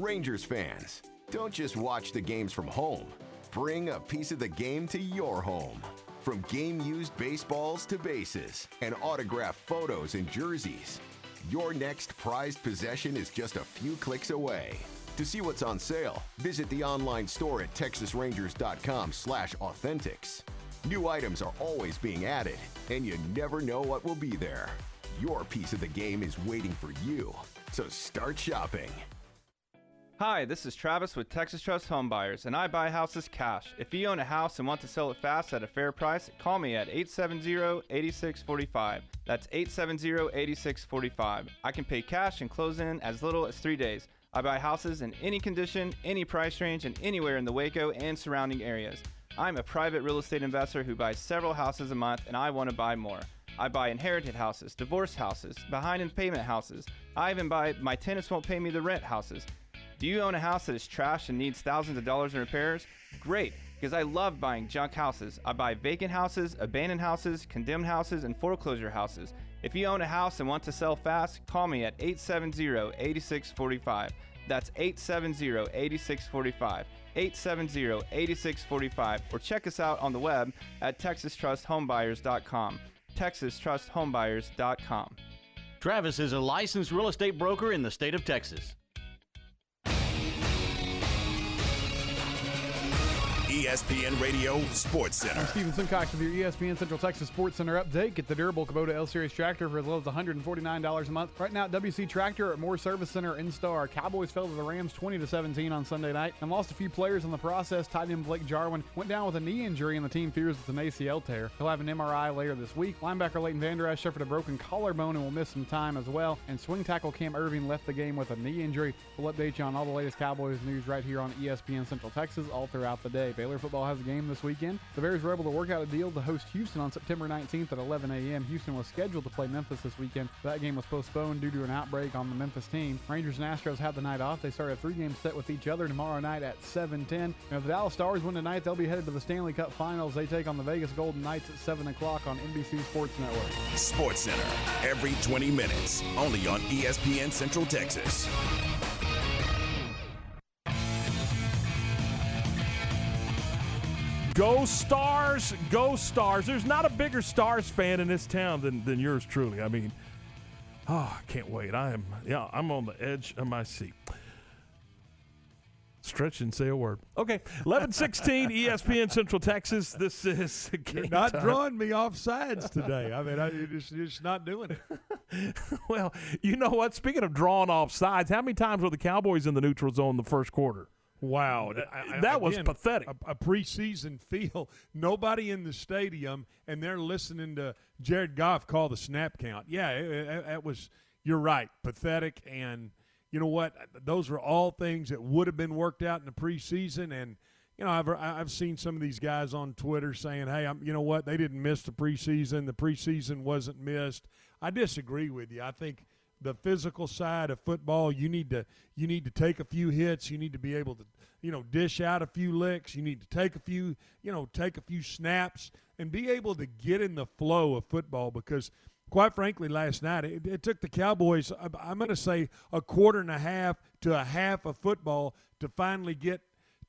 Rangers fans, don't just watch the games from home. Bring a piece of the game to your home. From game used baseballs to bases and autographed photos and jerseys, your next prized possession is just a few clicks away. To see what's on sale, visit the online store at texasrangers.com/authentics. New items are always being added, and you never know what will be there. Your piece of the game is waiting for you. So start shopping. Hi, this is Travis with Texas Trust Home Buyers, and I buy houses cash. If you own a house and want to sell it fast at a fair price, call me at 870-8645. That's 870-8645. I can pay cash and close in as little as three days. I buy houses in any condition, any price range, and anywhere in the Waco and surrounding areas. I'm a private real estate investor who buys several houses a month, and I want to buy more. I buy inherited houses, divorce houses, behind in payment houses. I even buy my tenants won't pay me the rent houses. Do you own a house that is trash and needs thousands of dollars in repairs? Great, because I love buying junk houses. I buy vacant houses, abandoned houses, condemned houses, and foreclosure houses. If you own a house and want to sell fast, call me at 870 8645. That's 870 8645. 870 8645. Or check us out on the web at texastrusthomebuyers.com. texastrusthomebuyers.com. Travis is a licensed real estate broker in the state of Texas. ESPN Radio Sports Center. I'm Steven Simcox with your ESPN Central Texas Sports Center update. Get the durable Kubota L Series tractor for as low as $149 a month. Right now at WC Tractor at Moore Service Center in Star. Cowboys fell to the Rams 20 to 17 on Sunday night and lost a few players in the process. Tight end Blake Jarwin went down with a knee injury, and the team fears it's an ACL tear. He'll have an MRI later this week. Linebacker Leighton Vander Esch suffered a broken collarbone and will miss some time as well. And swing tackle Cam Erving left the game with a knee injury. We'll update you on all the latest Cowboys news right here on ESPN Central Texas all throughout the day. Baylor football has a game this weekend. The Bears were able to work out a deal to host Houston on September 19th at 11 a.m. Houston was scheduled to play Memphis this weekend. That game was postponed due to an outbreak on the Memphis team. Rangers and Astros had the night off. They start a three-game set with each other tomorrow night at 7:10. And if the Dallas Stars win tonight, they'll be headed to the Stanley Cup Finals. They take on the Vegas Golden Knights at 7 o'clock on NBC Sports Network. Sports Center every 20 minutes, only on ESPN Central Texas. Go Stars, go Stars. There's not a bigger Stars fan in this town than, than yours truly. I mean, oh, I can't wait. I am, yeah, I'm on the edge of my seat. Stretch and say a word. Okay, 1116 ESPN Central Texas. This is You're not time. drawing me off sides today. I mean, I, you're, just, you're just not doing it. well, you know what? Speaking of drawing off sides, how many times were the Cowboys in the neutral zone the first quarter? Wow, I- I- that was pathetic. A, a preseason feel. Nobody in the stadium, and they're listening to Jared Goff call the snap count. Yeah, it was. You're right, pathetic. And you know what? Those are all things that would have been worked out in the preseason. And you know, I've I've seen some of these guys on Twitter saying, "Hey, I'm, you know what? They didn't miss the preseason. The preseason wasn't missed." I disagree with you. I think the physical side of football you need to you need to take a few hits. You need to be able to you know dish out a few licks. You need to take a few you know take a few snaps and be able to get in the flow of football because quite frankly last night it, it took the cowboys i'm going to say a quarter and a half to a half of football to finally get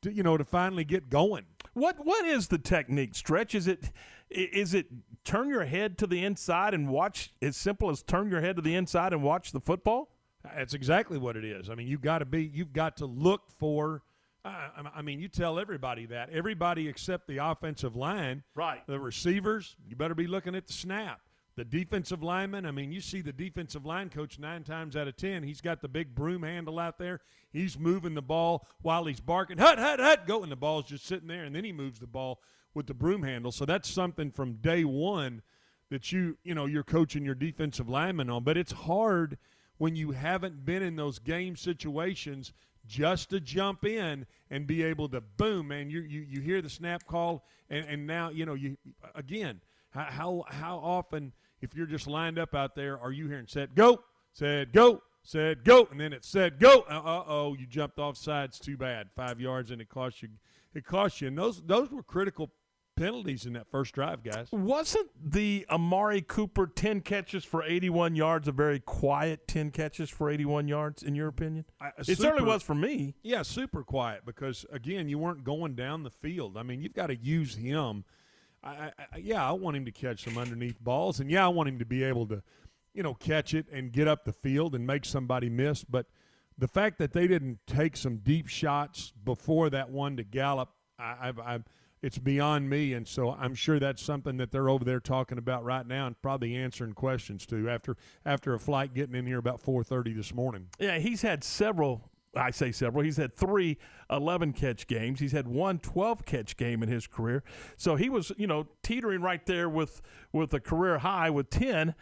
to you know to finally get going. What what is the technique? Stretch? Is it is it turn your head to the inside and watch as simple as turn your head to the inside and watch the football? That's exactly what it is. I mean, you've got to be, you've got to look for. I I- mean, you tell everybody that. Everybody except the offensive line, right? The receivers, you better be looking at the snap. The defensive lineman, I mean, you see the defensive line coach nine times out of ten. He's got the big broom handle out there. He's moving the ball while he's barking, hut, hut, hut, go, and the ball's just sitting there, and then he moves the ball with the broom handle. So that's something from day one that you, you know, you're coaching your defensive lineman on. But it's hard when you haven't been in those game situations just to jump in and be able to boom man you you, you hear the snap call and, and now you know you again how, how how often if you're just lined up out there are you hearing said go said go said go and then it said go uh oh you jumped off sides too bad five yards and it cost you it cost you and those those were critical penalties in that first drive guys Wasn't the Amari Cooper 10 catches for 81 yards a very quiet 10 catches for 81 yards, in your opinion? it certainly was for me. Yeah, super quiet because again, you weren't going down the field. I mean, you've got to use him. I, I, I- yeah, I want him to catch some underneath balls, and yeah, I want him to be able to, you know, catch it and get up the field and make somebody miss. But the fact that they didn't take some deep shots before that one to Gallup, I, I've, I've, it's beyond me. And so I'm sure that's something that they're over there talking about right now and probably answering questions to after after a flight getting in here about 4:30 this morning. Yeah, he's had several I say several. He's had three 11 catch games. He's had one 12 catch game in his career. So he was, you know, teetering right there with with a career high with 10.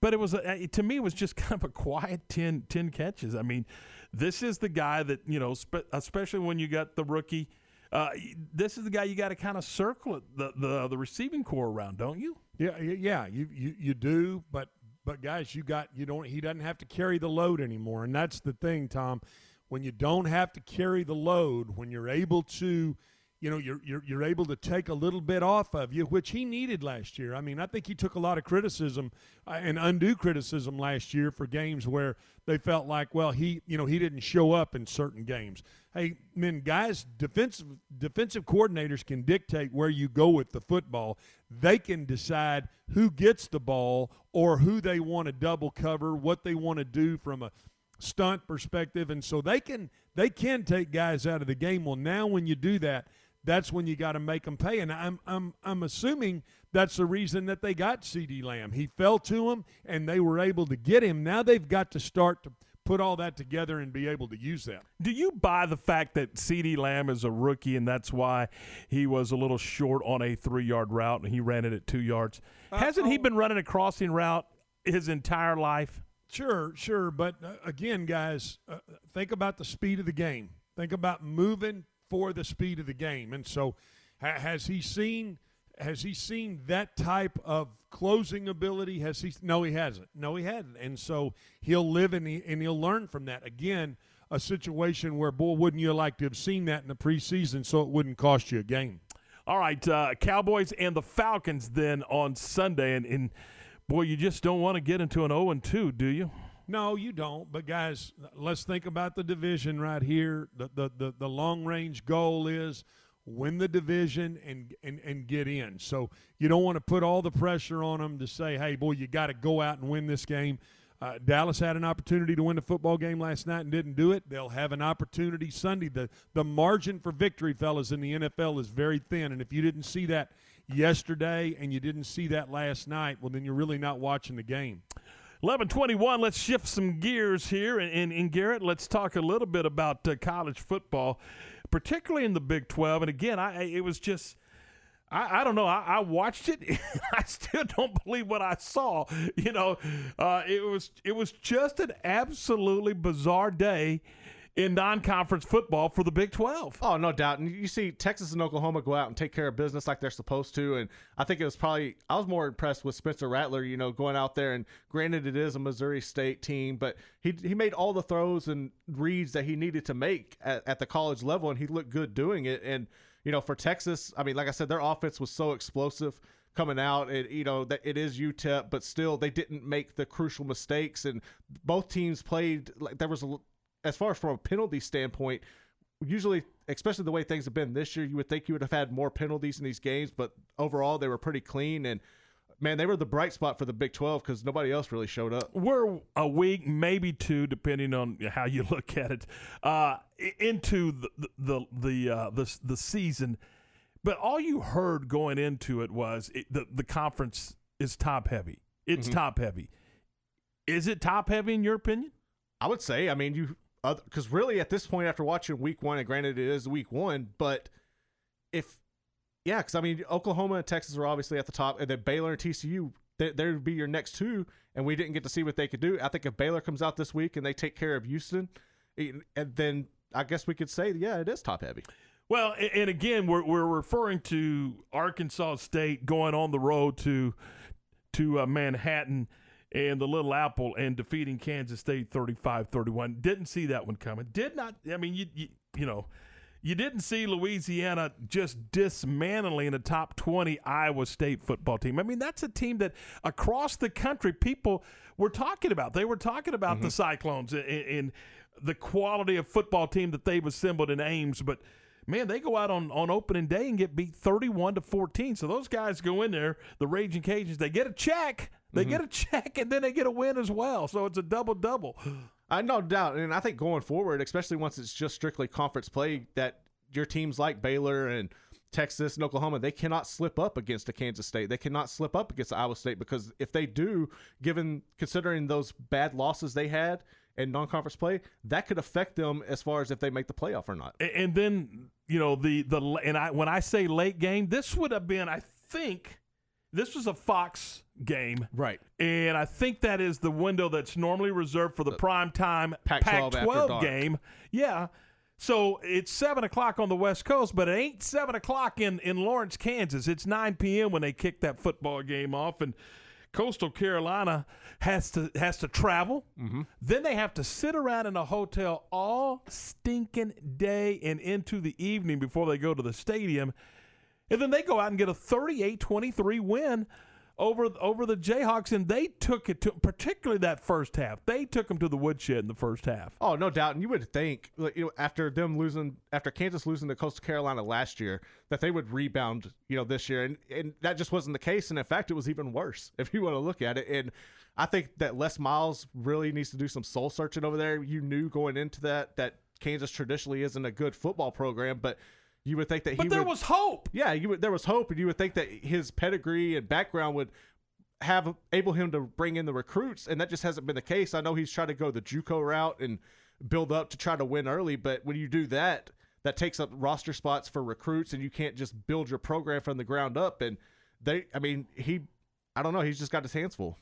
But it was a, to me it was just kind of a quiet 10, 10 catches. I mean, this is the guy that you know, spe- especially when you got the rookie. Uh, this is the guy you got to kind of circle the, the the receiving corps around, don't you? Yeah, yeah, you, you you do, but but guys, you got you don't. He doesn't have to carry the load anymore, and that's the thing, Tom. When you don't have to carry the load, when you're able to, you know, you're you're you're able to take a little bit off of you, which he needed last year. I mean, I think he took a lot of criticism uh, and undue criticism last year for games where they felt like, well, he you know he didn't show up in certain games. Hey, man, guys, defensive defensive coordinators can dictate where you go with the football. They can decide who gets the ball or who they want to double cover, what they want to do from a stunt perspective, and so they can they can take guys out of the game. Well, now when you do that, that's when you got to make them pay. And I'm I'm I'm assuming that's the reason that they got CeeDee Lamb. He fell to them, and they were able to get him. Now they've got to start to put all that together and be able to use that. Do you buy the fact that CeeDee Lamb is a rookie and that's why he was a little short on a three yard route and he ran it at two yards? Hasn't he been running a crossing route his entire life? Sure, sure, but uh, again, guys, uh, think about the speed of the game. Think about moving for the speed of the game, and so ha- has he seen? Has he seen that type of closing ability? Has he? No, he hasn't. No, he hadn't, and so he'll live and, he, and he'll learn from that. Again, a situation where, boy, wouldn't you like to have seen that in the preseason so it wouldn't cost you a game? All right, uh, Cowboys and the Falcons then on Sunday, and, and boy, you just don't want to get into an 0 2, do you? No, you don't. But guys, let's think about the division right here. The the the, the long range goal is win the division and, and and get in. So you don't want to put all the pressure on them to say, "Hey, boy, you got to go out and win this game." Uh, Dallas had an opportunity to win the football game last night and didn't do it. They'll have an opportunity Sunday. The the margin for victory, fellas, in the NFL is very thin. And if you didn't see that yesterday and you didn't see that last night, well, then you're really not watching the game. 1121, let's shift some gears here. And, and, and Garrett, let's talk a little bit about uh, college football, particularly in the Big 12. And again, I it was just. I, I don't know. I, I watched it. I still don't believe what I saw. You know, uh, it was it was just an absolutely bizarre day in non-conference football for the Big 12. Oh, no doubt. And you see Texas and Oklahoma go out and take care of business like they're supposed to. And I think it was probably, I was more impressed with Spencer Rattler, you know, going out there. And granted, it is a Missouri State team, but he, he made all the throws and reads that he needed to make at, at the college level, and he looked good doing it. And, you know, for Texas, I mean, like I said, their offense was so explosive coming out. It you know that it is UTEP, but still they didn't make the crucial mistakes, and both teams played like there was a as far as from a penalty standpoint. Usually, especially the way things have been this year, you would think you would have had more penalties in these games, but overall they were pretty clean and. Man, they were the bright spot for the Big 12 because nobody else really showed up. We're a week, maybe two, depending on how you look at it, uh, into the the the uh, the, the season. But all you heard going into it was it, the the conference is top heavy. It's Mhm. top heavy. Is it top heavy in your opinion? I would say. I mean, you because really at this point after watching Week One, and granted it is Week One, but if yeah, because I mean Oklahoma and Texas are obviously at the top, and then Baylor and TCU they would be your next two, and we didn't get to see what they could do. I think if Baylor comes out this week and they take care of Houston, and then I guess we could say yeah, it is top heavy. Well, and again, we're we're referring to Arkansas State going on the road to to uh, Manhattan and the Little Apple and defeating Kansas State 35-31. Didn't see that one coming. Did not. I mean, you you, you know. You didn't see Louisiana just dismantling a top 20 Iowa State football team. I mean, that's a team that across the country people were talking about. They were talking about the mm-hmm. Cyclones and, and the quality of football team that they've assembled in Ames. But man, they go out on, on opening day and get beat 31 to 14. So those guys go in there, the Raging Cajuns, they get a check. They mm-hmm. get a check and then they get a win as well. So it's a double double. I no doubt, and I think going forward, especially once it's just strictly conference play, that your teams like Baylor and Texas and Oklahoma, they cannot slip up against a Kansas State. They cannot slip up against Iowa State because if they do, given considering those bad losses they had in non-conference play, that could affect them as far as if they make the playoff or not. And then you know the the and I when I say late game, this would have been I think this was a Fox game, right? And I think that is the window that's normally reserved for the, prime time Pac-12 after Pac-12 dark. game. Yeah. So it's seven o'clock on the West Coast, but it ain't seven o'clock in in Lawrence, Kansas. It's nine p.m. when they kick that football game off, and Coastal Carolina has to has to travel. Mm-hmm. Then they have to sit around in a hotel all stinking day and into the evening before they go to the stadium. And then they go out and get a 38-23 win over over the Jayhawks and they took it to particularly that first half. They took them to the woodshed in the first half. Oh, no doubt. And you would think, like, you know, after them losing, after Kansas losing to Coastal Carolina last year, that they would rebound, you know, this year. And, and that just wasn't the case. And in fact, it was even worse if you want to look at it. And I think that Les Miles really needs to do some soul searching over there. You knew going into that that Kansas traditionally isn't a good football program, but you would think that he But there would- was hope. Yeah, you would, there was hope, and you would think that his pedigree and background would have able him to bring in the recruits, and that just hasn't been the case. I know he's trying to go the JUCO route and build up to try to win early, but when you do that, that takes up roster spots for recruits, and you can't just build your program from the ground up. And they, I mean, he, I don't know, he's just got his hands full.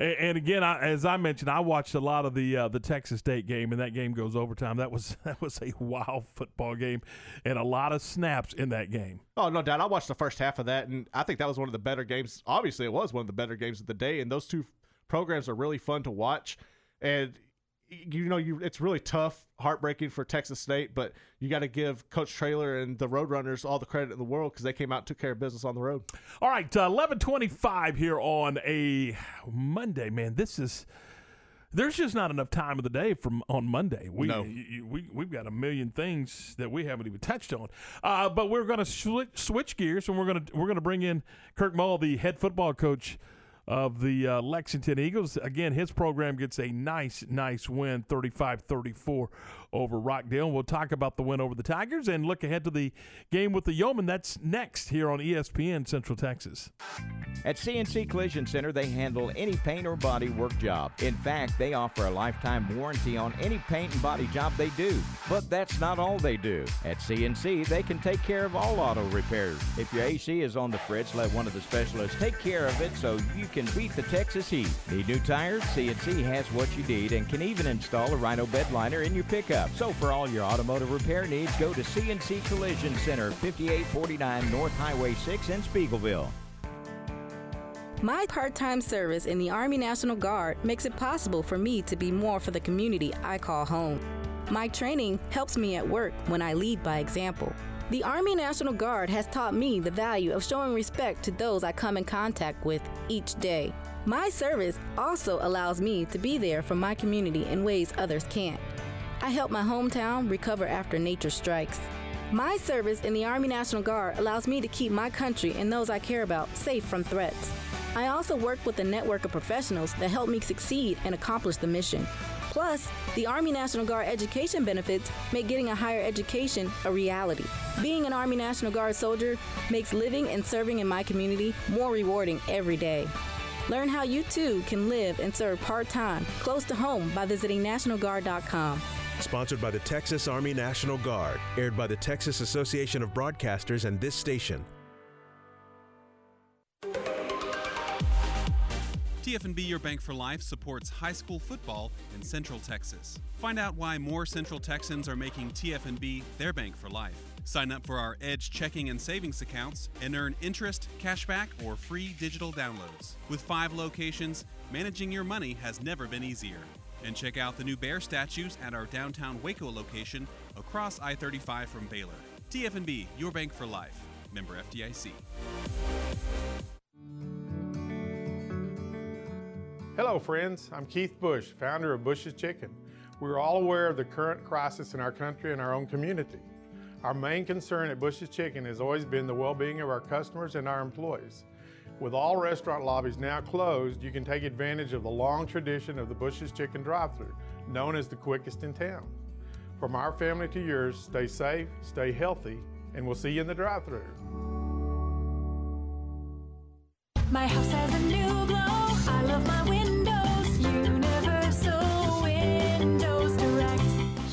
And, again, I, as I mentioned, I watched a lot of the uh, the Texas State game, and that game goes overtime. That was that was a wild football game, and a lot of snaps in that game. Oh no doubt. I watched the first half of that, and I think that was one of the better games. Obviously, it was one of the better games of the day, and those two programs are really fun to watch. And you know, you it's really tough, heartbreaking for Texas State, but you got to give Coach Traylor and the Roadrunners all the credit in the world because they came out and took care of business on the road. All right, uh, eleven twenty-five here on a Monday. Man, this is there's just not enough time of the day from on Monday. We No. we we've got a million things that we haven't even touched on. Uh, but we're going to switch, switch gears and we're going to we're going to bring in Kirk Mull, the head football coach of the uh, Lexington Eagles. Again, his program gets a nice nice win 35-34 over Rockdale. And We'll talk about the win over the Tigers and look ahead to the game with the Yoemen. That's next here on ESPN Central Texas. At CNC Collision Center, they handle any paint or body work job. In fact, they offer a lifetime warranty on any paint and body job they do. But that's not all they do. At CNC, they can take care of all auto repairs. If your AC is on the fritz, let one of the specialists take care of it so you can beat the Texas heat. Need new tires? CNC has what you need and can even install a Rhino bed liner in your pickup. So for all your automotive repair needs, go to CNC Collision Center, 5849 North Highway 6 in Speegleville. My part time service in the Army National Guard makes it possible for me to be more for the community I call home. My training helps me at work when I lead by example. The Army National Guard has taught me the value of showing respect to those I come in contact with each day. My service also allows me to be there for my community in ways others can't. I help my hometown recover after nature strikes. My service in the Army National Guard allows me to keep my country and those I care about safe from threats. I also work with a network of professionals that help me succeed and accomplish the mission. Plus, the Army National Guard education benefits make getting a higher education a reality. Being an Army National Guard soldier makes living and serving in my community more rewarding every day. Learn how you too can live and serve part time close to home by visiting NationalGuard.com. Sponsored by the Texas Army National Guard. Aired by the Texas Association of Broadcasters and this station. TFNB Your Bank for Life supports high school football in Central Texas. Find out why more Central Texans are making TFNB their bank for life. Sign up for our Edge checking and savings accounts and earn interest, cashback, or free digital downloads. With five locations, managing your money has never been easier. And check out the new bear statues at our downtown Waco location across I 35 from Baylor. TFNB, your bank for life. Member FDIC. Hello, friends. I'm Keith Bush, founder of Bush's Chicken. We're all aware of the current crisis in our country and our own community. Our main concern at Bush's Chicken has always been the well being of our customers and our employees. With all restaurant lobbies now closed, you can take advantage of the long tradition of the Bush's Chicken drive thru, known as the quickest in town. From our family to yours, stay safe, stay healthy, and we'll see you in the drive thru. My house has a new glow. I love my windows.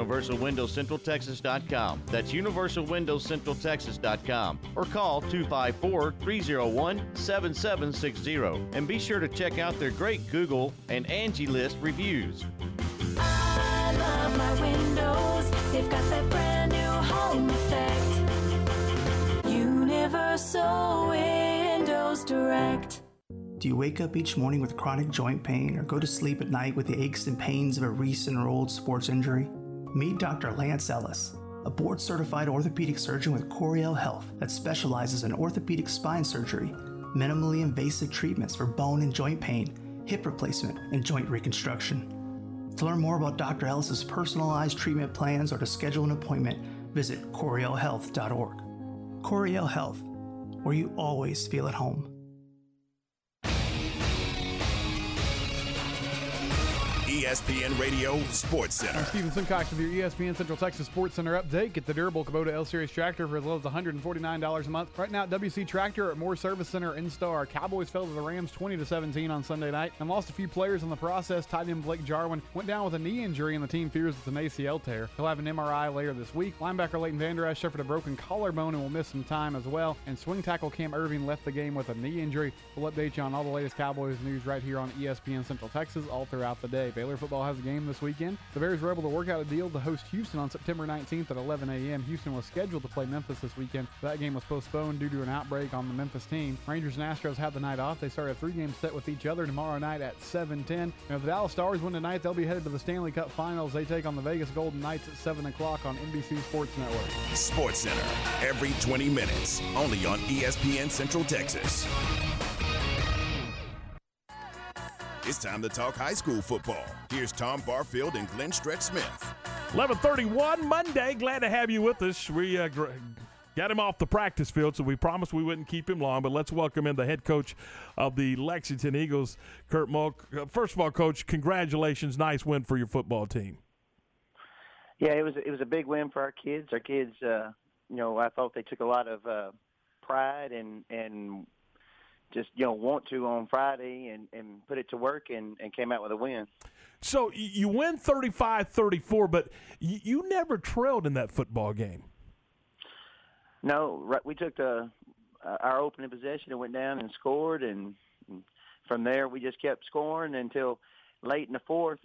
UniversalWindowsCentralTexas.com. That's UniversalWindowsCentralTexas.com. Or call 254 301 7760. And be sure to check out their great Google and Angie List reviews. I love my windows. They've got that brand new home effect. Universal Windows Direct. Do you wake up each morning with chronic joint pain or go to sleep at night with the aches and pains of a recent or old sports injury? Meet Dr. Lance Ellis, a board certified orthopedic surgeon with Coryell Health that specializes in orthopedic spine surgery, minimally invasive treatments for bone and joint pain, hip replacement, and joint reconstruction. To learn more about Dr. Ellis's personalized treatment plans or to schedule an appointment, visit CoryellHealth.org. Coryell Health, where you always feel at home. ESPN Radio Sports Center. I'm Steven Simcox with your ESPN Central Texas Sports Center update. Get the durable Kubota L Series tractor for as low as $149 a month. Right now at WC Tractor at Moore Service Center in Star. Cowboys fell to the Rams 20 to 17 on Sunday night and lost a few players in the process. Tight end Blake Jarwin went down with a knee injury, and the team fears it's an ACL tear. He'll have an MRI later this week. Linebacker Leighton Vander Esch suffered a broken collarbone and will miss some time as well. And swing tackle Cam Erving left the game with a knee injury. We'll update you on all the latest Cowboys news right here on ESPN Central Texas all throughout the day. Baylor football has a game this weekend. The Bears were able to work out a deal to host Houston on September 19th at 11 a.m. Houston was scheduled to play Memphis this weekend. That game was postponed due to an outbreak on the Memphis team. Rangers and Astros have the night off. They start a three-game set with each other tomorrow night at 7:10. And if the Dallas Stars win tonight, they'll be headed to the Stanley Cup Finals. They take on the Vegas Golden Knights at 7 o'clock on NBC Sports Network. Sports Center, every 20 minutes, only on ESPN Central Texas. It's time to talk high school football. Here's Tom Barfield and Glenn Stretch Smith. 11:31 Monday. Glad to have you with us. We uh, gr- got him off the practice field, so we promised we wouldn't keep him long. But let's welcome in the head coach of the Lexington Eagles, Kurt Mulk. Uh, First of all, coach, congratulations! Nice win for your football team. Yeah, it was it was a big win for our kids. Our kids, uh, you know, I thought they took a lot of uh, pride and and just you know want to on Friday and and put it to work and and came out with a win. So you win 35-34, but you never trailed in that football game. No, right, we took the uh, our opening possession and went down and scored, and, and from there we just kept scoring until late in the fourth.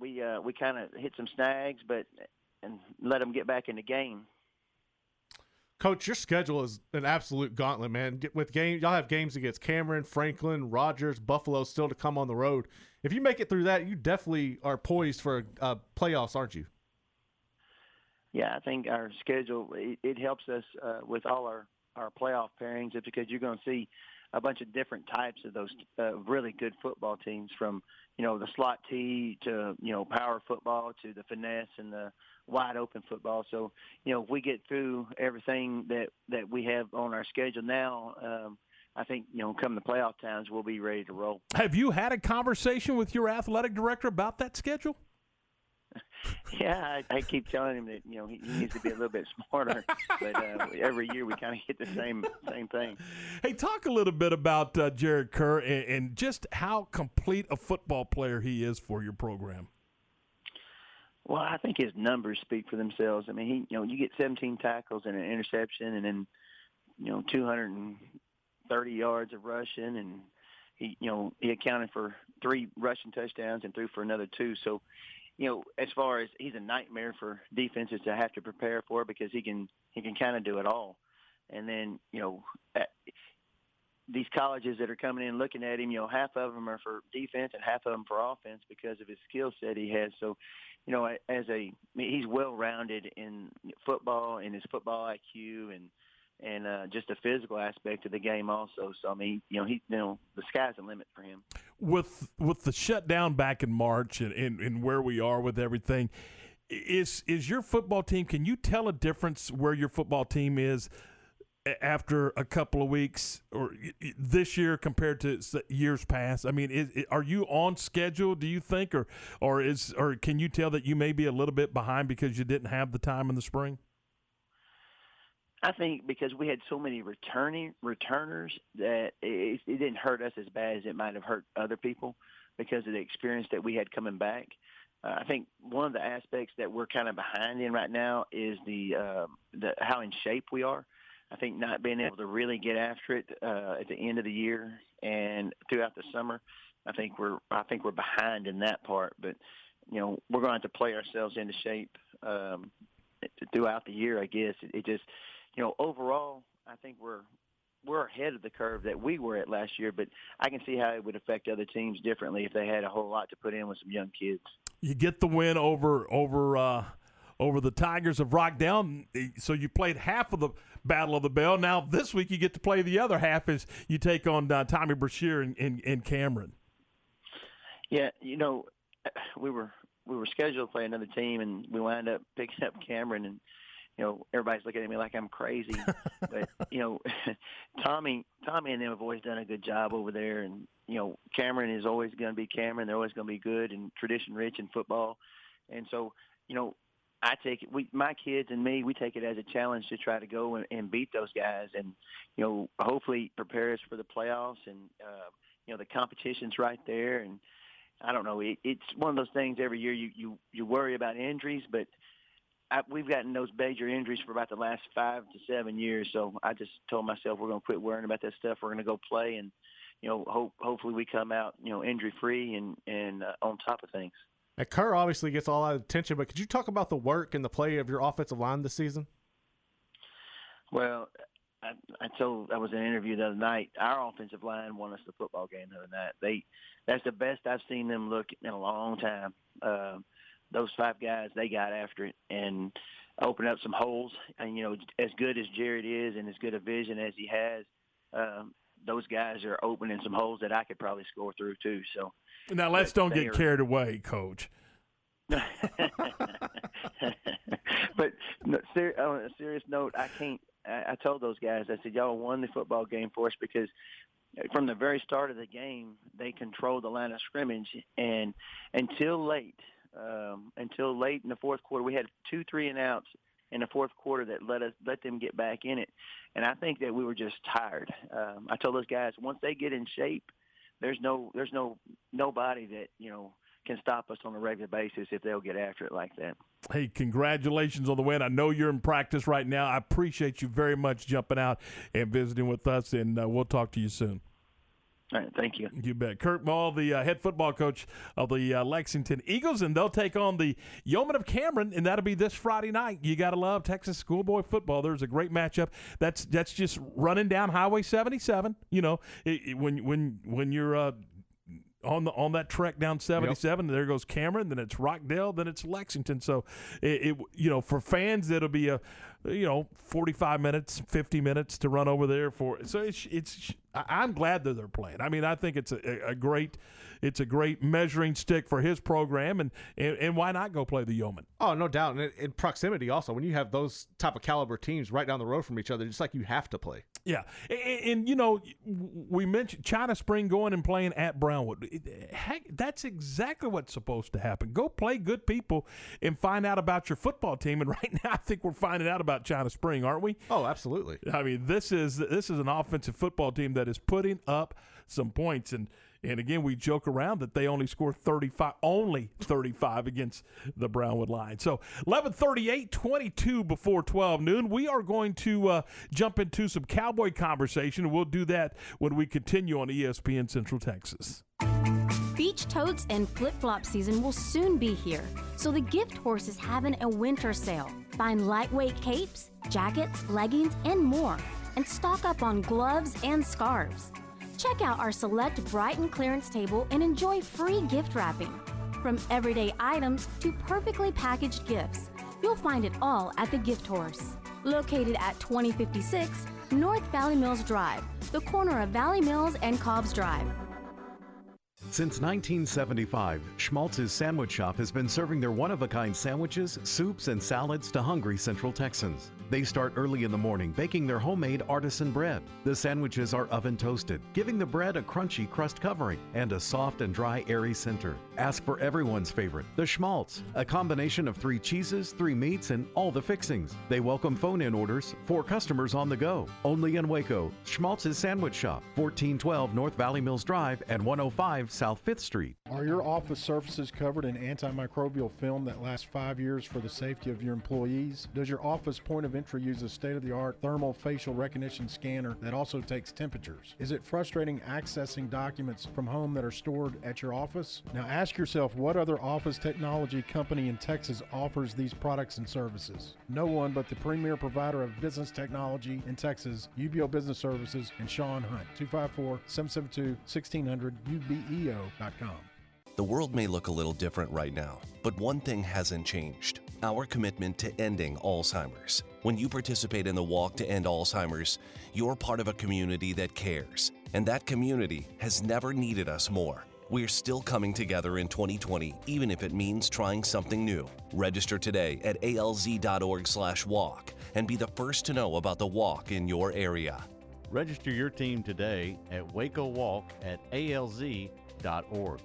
We uh, we kind of hit some snags, but and let them get back in the game. Coach, your schedule is an absolute gauntlet, man. With game, y'all have games against Cameron, Franklin, Rogers, Buffalo still to come on the road. If you make it through that, you definitely are poised for uh, playoffs, aren't you? Yeah, I think our schedule it, it helps us uh, with all our our playoff pairings just because you're going to see a bunch of different types of those uh, really good football teams from you know the slot T to you know power football to the finesse and the wide open football. So you know if we get through everything that that we have on our schedule now. Um, I think you know, come the playoff times, we'll be ready to roll. Have you had a conversation with your athletic director about that schedule? Yeah, I, I keep telling him that you know he, he needs to be a little bit smarter, but uh, every year we kind of get the same same thing. Hey, talk a little bit about uh, Jared Kerr and, and just how complete a football player he is for your program. Well, I think his numbers speak for themselves. I mean, he you know you get 17 tackles and an interception, and then you know 230 yards of rushing, and he you know he accounted for three rushing touchdowns and threw for another two. So, you know, as far as he's a nightmare for defenses to have to prepare for because he can he can kind of do it all. And then you know. At, these colleges that are coming in looking at him, you know, half of them are for defense and half of them for offense because of his skill set he has. So, you know, as a he's well rounded in football and his football IQ and and uh, just the physical aspect of the game also. So I mean, you know, he you know the sky's the limit for him. With with the shutdown back in March and, and, and where we are with everything, is is your football team? Can you tell a difference where your football team is after a couple of weeks or this year compared to years past? I mean, is, are you on schedule? Do you think, or or is or can you tell that you may be a little bit behind because you didn't have the time in the spring? I think because we had so many returning returners that it, it didn't hurt us as bad as it might have hurt other people because of the experience that we had coming back. Uh, I think one of the aspects that we're kind of behind in right now is the uh, the how in shape we are. I think not being able to really get after it uh, at the end of the year and throughout the summer. I think we're I think we're behind in that part, but you know we're going to have to play ourselves into shape um, throughout the year. I guess it, it just you know overall I think we're we're ahead of the curve that we were at last year, but I can see how it would affect other teams differently if they had a whole lot to put in with some young kids. You get the win over over uh, over the Tigers of Rockdale. So you played half of the Battle of the Bell. Now this week you get to play the other half as you take on uh, Tommy Brashear and, and, and Cameron. Yeah, you know, we were we were scheduled to play another team, and we wound up picking up Cameron, and you know, everybody's looking at me like I'm crazy. but you know, Tommy, Tommy, and them have always done a good job over there, and you know, Cameron is always going to be Cameron. They're always going to be good and tradition rich in football, and so you know. I take it. We, my kids and me, we take it as a challenge to try to go and, and beat those guys, and you know, hopefully prepare us for the playoffs. And uh, you know, the competition's right there, and I don't know. It, it's one of those things every year you you you worry about injuries, but I, we've gotten those major injuries for about the last five to seven years. So I just told myself we're going to quit worrying about that stuff. We're going to go play, and you know, hope hopefully we come out you know injury free and and uh, on top of things. Now, Kerr obviously gets all that attention, but could you talk about the work and the play of your offensive line this season? Well, I, I told I was in an interview the other night. Our offensive line won us the football game the other night. They that's the best I've seen them look in a long time. Uh, those five guys, they got after it and opened up some holes. And you know, as good as Jared is, and as good a vision as he has, um, those guys are opening some holes that I could probably score through too. So Now let's don't get are- carried away, Coach. but no, ser- on a serious note, I can't. I, I told those guys, I said, y'all won the football game for us because from the very start of the game, they controlled the line of scrimmage, and until late, um, until late in the fourth quarter, we had two three and outs in the fourth quarter that let us let them get back in it, and I think that we were just tired. Um, I told those guys once they get in shape, there's no there's no nobody that you know can stop us on a regular basis if they'll get after it like that. Hey, congratulations on the win. I know you're in practice right now. I appreciate you very much jumping out and visiting with us, and uh, we'll talk to you soon. All right, thank you. You bet. Kurt Mall, the uh, head football coach of the uh, Lexington Eagles, and they'll take on the Yoemen of Cameron, and that'll be this Friday night. You got to love Texas schoolboy football. There's a great matchup. That's that's just running down Highway 77. You know, it, it- when when when you're uh, on the on that trek down 77 there goes cameron then it's rockdale then it's lexington so it, it you know for fans it'll be a you know 45 minutes 50 minutes to run over there for so it's it's I- i'm glad that they're playing. I mean i think it's a, a great it's a great measuring stick for his program and and, and why not go play the Yoemen Oh, no doubt. And in, in proximity, also, when you have those type of caliber teams right down the road from each other, just like you have to play. Yeah, and, and, you know, we mentioned China Spring going and playing at Brownwood. Heck, that's exactly what's supposed to happen. Go play good people and find out about your football team. And right now, I think we're finding out about China Spring, aren't we? Oh, absolutely. I mean, this is this is an offensive football team that is putting up some points and. And again, we joke around that they only score 35, only 35 against the Brownwood line. So 1138, 22 before 12 noon. We are going to uh, jump into some Cowboy conversation. We'll do that when we continue on ESPN Central Texas. Beach totes and flip flop season will soon be here, so the gift horse is having a winter sale. Find lightweight capes, jackets, leggings, and more, and stock up on gloves and scarves. Check out our select Brighton clearance table and enjoy free gift wrapping. From everyday items to perfectly packaged gifts, you'll find it all at the Gift Horse. Located at 2056 North Valley Mills Drive, the corner of Valley Mills and Cobbs Drive. Since 1975, Schmaltz's Sandwich Shop has been serving their one of a kind sandwiches, soups, and salads to hungry Central Texans. They start early in the morning baking their homemade artisan bread. The sandwiches are oven toasted, giving the bread a crunchy crust covering and a soft and dry, airy center. Ask for everyone's favorite, the Schmaltz, a combination of three cheeses, three meats, and all the fixings. They welcome phone in orders for customers on the go. Only in Waco, Schmaltz's Sandwich Shop, 1412 North Valley Mills Drive and 105 South 5th Street. Are your office surfaces covered in antimicrobial film that lasts five years for the safety of your employees? Does your office point of entry use a state of the art thermal facial recognition scanner that also takes temperatures? Is it frustrating accessing documents from home that are stored at your office? Now ask yourself what other office technology company in Texas offers these products and services? No one but the premier provider of business technology in Texas, UBEO Business Services, and Sean Hunt. 254 772 1600 ubeo.com. The world may look a little different right now, but one thing hasn't changed our commitment to ending Alzheimer's. When you participate in the Walk to End Alzheimer's, you're part of a community that cares, and that community has never needed us more. We're still coming together in 2020, even if it means trying something new. Register today at alz.org/walk and be the first to know about the walk in your area. Register your team today at Waco Walk at alz.org.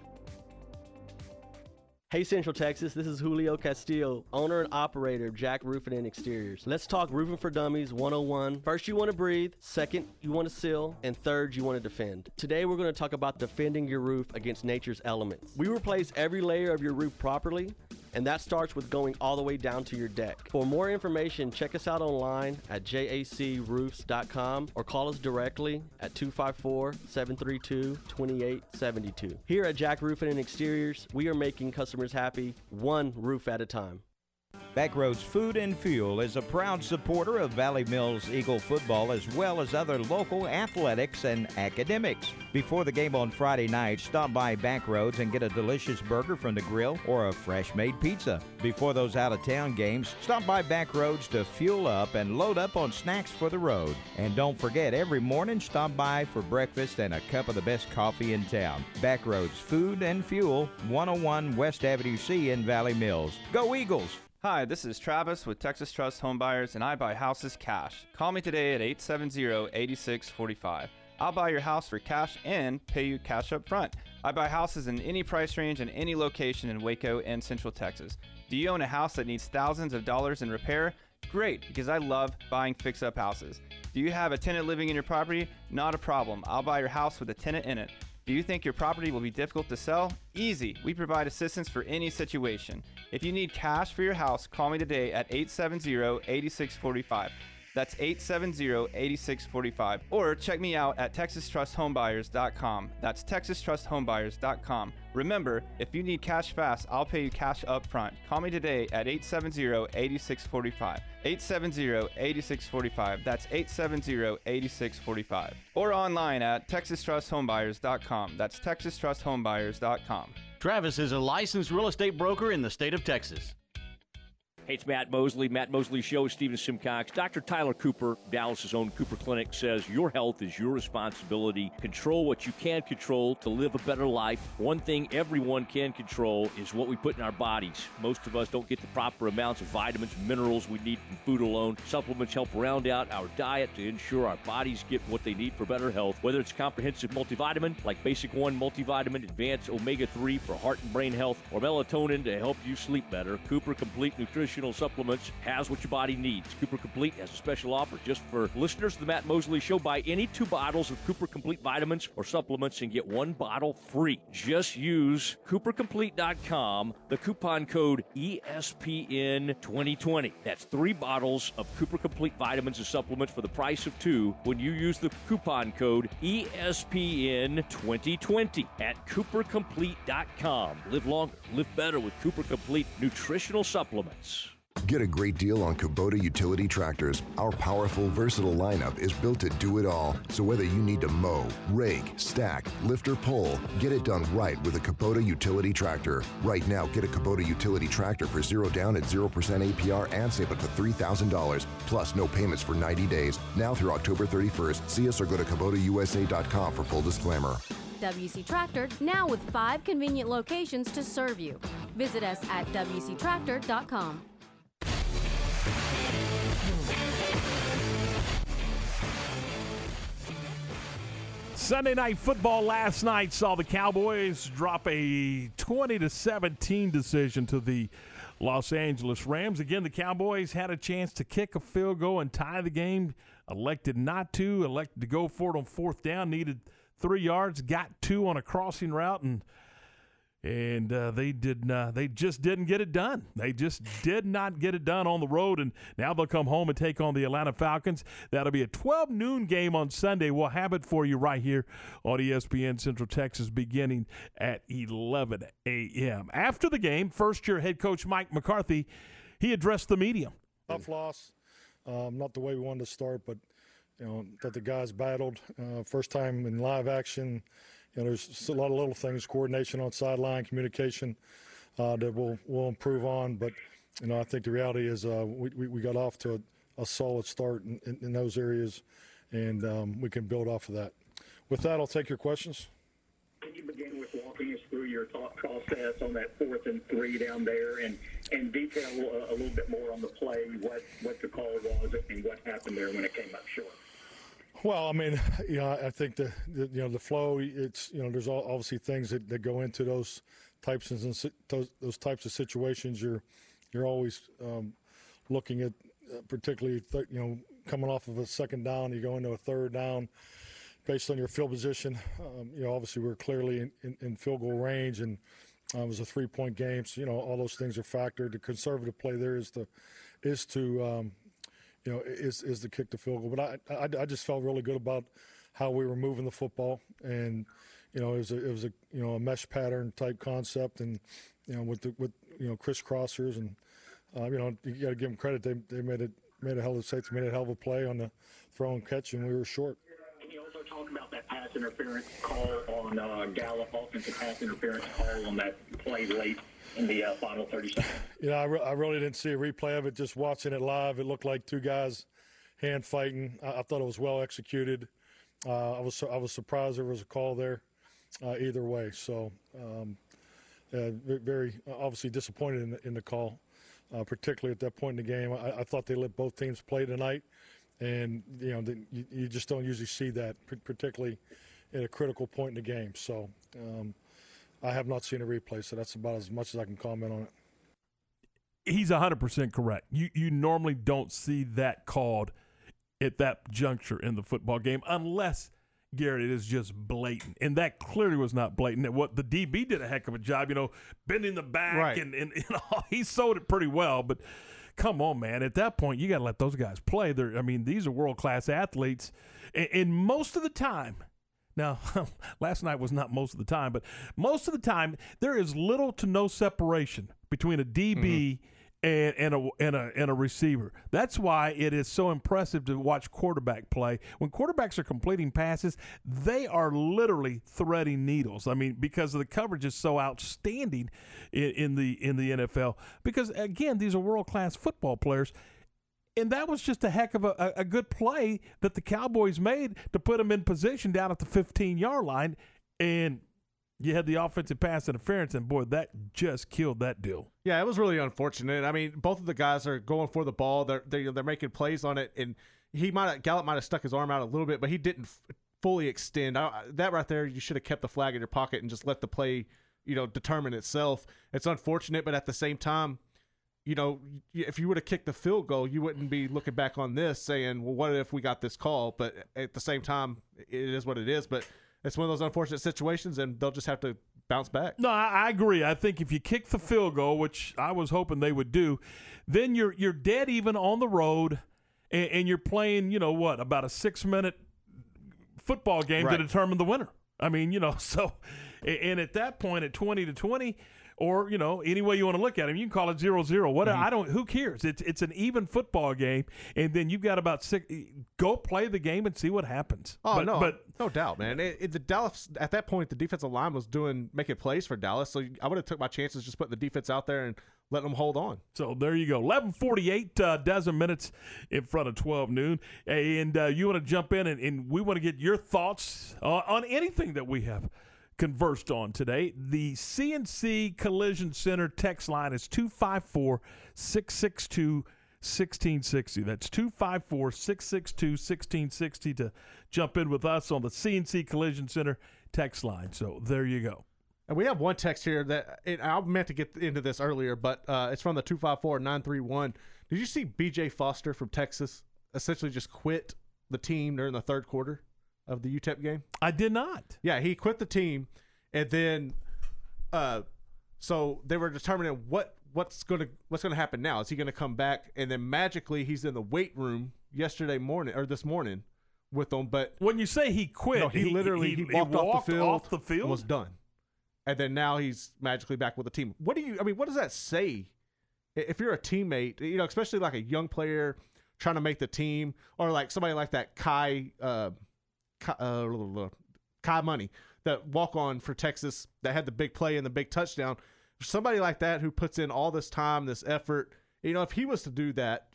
Hey Central Texas, this is Julio Castillo, owner and operator of Jac Roofing and Exteriors. Let's talk Roofing for Dummies 101. First, you want to breathe. Second, you want to seal. And third, you want to defend. Today, we're going to talk about defending your roof against nature's elements. We replace every layer of your roof properly and that starts with going all the way down to your deck. For more information, check us out online at jacroofs.com or call us directly at 254 732 2872. Here at Jac Roofing and Exteriors, we are making customers happy one roof at a time. Backroads Food and Fuel is a proud supporter of Valley Mills Eagle football as well as other local athletics and academics. Before the game on Friday night, stop by Backroads and get a delicious burger from the grill or a fresh made pizza. Before those out of town games, stop by Backroads to fuel up and load up on snacks for the road. And don't forget, every morning stop by for breakfast and a cup of the best coffee in town. Backroads Food and Fuel, 101 West Avenue C in Valley Mills. Go Eagles! Hi, this is Travis with Texas Trust Home Buyers, and I buy houses cash. Call me today at 870-8645. I'll buy your house for cash and pay you cash up front. I buy houses in any price range and any location in Waco and Central Texas. Do you own a house that needs thousands of dollars in repair? Great, because I love buying fix up houses. Do you have a tenant living in your property? Not a problem. I'll buy your house with a tenant in it. Do you think your property will be difficult to sell? Easy. We provide assistance for any situation. If you need cash for your house, call me today at 870-8645. That's 870-8645. Or check me out at texastrusthomebuyers.com. That's texastrusthomebuyers.com. Remember, if you need cash fast, I'll pay you cash up front. Call me today at 870-8645. 870-8645. That's 870-8645. Or online at texastrusthomebuyers.com. That's texastrusthomebuyers.com. Travis is a licensed real estate broker in the state of Texas. Hey, it's Matt Mosley, Matt Mosley Show, Stephen Simcox. Dr. Tyler Cooper, Dallas's own Cooper Clinic, says your health is your responsibility. Control what you can control to live a better life. One thing everyone can control is what we put in our bodies. Most of us don't get the proper amounts of vitamins, minerals we need from food alone. Supplements help round out our diet to ensure our bodies get what they need for better health. Whether it's comprehensive multivitamin like Basic One multivitamin, Advanced Omega 3 for heart and brain health, or melatonin to help you sleep better, Cooper Complete Nutrition supplements has what your body needs. Cooper Complete has a special offer just for listeners of the Matt Mosley Show. Buy any two bottles of Cooper Complete vitamins or supplements and get one bottle free. Just use CooperComplete.com, the coupon code E ESPN2020. That's three bottles of Cooper Complete vitamins and supplements for the price of two when you use the coupon code E ESPN2020 at CooperComplete.com. Live longer, live better with Cooper Complete nutritional supplements. Get a great deal on Kubota utility tractors. Our powerful, versatile lineup is built to do it all. So whether you need to mow, rake, stack, lift, or pull, get it done right with a Kubota utility tractor. Right now, get a Kubota utility tractor for zero down at 0% APR and save up to $3,000. Plus, no payments for 90 days. Now through October 31st. See us or go to KubotaUSA.com for full disclaimer. WC Tractor, now with five convenient locations to serve you. Visit us at WCTractor.com. Sunday night football last night saw the Cowboys drop a 20 to 17 decision to the Los Angeles Rams. Again, the Cowboys had a chance to kick a field goal and tie the game, elected not to, elected to go for it on fourth down, needed 3 yards, got 2 on a crossing route and and uh, they did not, they just didn't get it done. They just did not get it done on the road, and now they'll come home and take on the Atlanta Falcons. That'll be a 12 noon game on Sunday. We'll have it for you right here on ESPN Central Texas, beginning at 11 a.m. After the game, first-year head coach Mike McCarthy he addressed the media. Tough loss. Um, not the way we wanted to start, but you know that the guys battled. Uh, first time in live action. You know, there's a lot of little things, coordination on sideline, communication uh, that we'll we'll improve on. But you know, I think the reality is uh, we, we we got off to a, a solid start in, in, in those areas, and um, we can build off of that. With that, I'll take your questions. Can you begin with walking us through your thought process on that fourth and three down there, and and detail a, a little bit more on the play, what what the call was, and what happened there when it came up short? Well, I mean, know, I think the, the you know the flow. It's you know, there's all, obviously things that, that go into those types of those, those types of situations. You're you're always um, looking at, uh, particularly th- you know, coming off of a second down, you go into a third down, based on your field position. Um, you know, obviously we're clearly in, in, in field goal range, and uh, it was a three point game. So you know, all those things are factored. The conservative play there is to is to um, you know, is is the kick to field goal. But I, I, I just felt really good about how we were moving the football, and you know, it was a, it was a you know a mesh pattern type concept, and you know with the with you know crisscrossers, and uh, you know you got to give them credit. They they made it made a hell of a safety, made a hell of a play on the throw and catch, and we were short. Can you also talk about that pass interference call on uh, Gallup, offensive pass interference call on that play late in the uh, final 30 seconds? You know, I, re- I really didn't see a replay of it. Just watching it live, it looked like two guys hand fighting. I, I thought it was well executed. Uh, I was su- I was surprised there was a call there, uh, either way. So, um, uh, very obviously disappointed in the, in the call, uh, particularly at that point in the game. I, I thought they let both teams play tonight, and you know the, you, you just don't usually see that, particularly at a critical point in the game. So. Um, I have not seen a replay, so that's about as much as I can comment on it. he's 100% correct. You you normally don't see that called at that juncture in the football game unless Garrett it is just blatant. And that clearly was not blatant. And what the DB did a heck of a job, you know, bending the back Right. and, and you know, he sold it pretty well, but come on, man. At that point, you got to let those guys play. They're, I mean, these are world class athletes. And, and most of the time, now, last night was not most of the time, but most of the time, there is little to no separation between a DB mm-hmm. and, and, a, and, a, and a receiver. That's why it is so impressive to watch quarterback play. When quarterbacks are completing passes, they are literally threading needles. I mean, because the coverage is so outstanding in, in the in the NFL. Because again, these are world class football players. And that was just a heck of a, a, good play that the Cowboys made to put them in position down at the 15 yard line. And you had the offensive pass interference, and boy, that just killed that deal. Yeah, it was really unfortunate. I mean, both of the guys are going for the ball. They're they're, they're making plays on it, and he might have, Gallup might have stuck his arm out a little bit, but he didn't f- fully extend. I, that right there, you should have kept the flag in your pocket and just let the play, you know, determine itself. It's unfortunate, but at the same time, you know, if you would have kicked the field goal, you wouldn't be looking back on this saying, "Well, what if we got this call?" But at the same time, it is what it is. But it's one of those unfortunate situations, and they'll just have to bounce back. No, I, I agree. I think if you kick the field goal, which I was hoping they would do, then you're you're dead even on the road, and, and you're playing. You know what? About a six minute football game Right. to determine the winner. I mean, you know, so and at that point, at twenty to twenty. Or you know, any way you want to look at him. you can call it zero zero. What Mm-hmm. I don't, who cares? It's it's an even football game, and then you've got about six. Go play the game and see what happens. Oh but, no, but no doubt, man. It, it- the Dallas at that point, the defensive line was doing making plays for Dallas, so I would have took my chances just putting the defense out there and letting them hold on. So there you go. 1148, uh, dozen minutes in front of 12 noon. And uh, you want to jump in and, and we want to get your thoughts on, on anything that we have conversed on today. The CNC Collision Center text line is 254 662 1660. That's 254 662 1660 to jump in with us on the CNC Collision Center text line. So there you go. And we have one text here that I meant to get into this earlier, but uh, it's from the 254 931. Did you see BJ Foster from Texas essentially just quit the team during the third quarter of the UTEP game? I did not. Yeah, he quit the team, and then, uh, so they were determining what what's gonna what's gonna happen now. Is he gonna come back? And then magically, he's in the weight room yesterday morning or this morning with them. But when you say he quit, no, he, he- literally he- he, he walked, off the field, off the field? and was done. And then now he's magically back with the team. What do you? I mean, what does that say? If you're a teammate, you know, especially like a young player trying to make the team, or like somebody like that Kai, uh, Kai, uh, Kai Money, that walk on for Texas that had the big play and the big touchdown. Somebody like that who puts in all this time, this effort, you know, if he was to do that,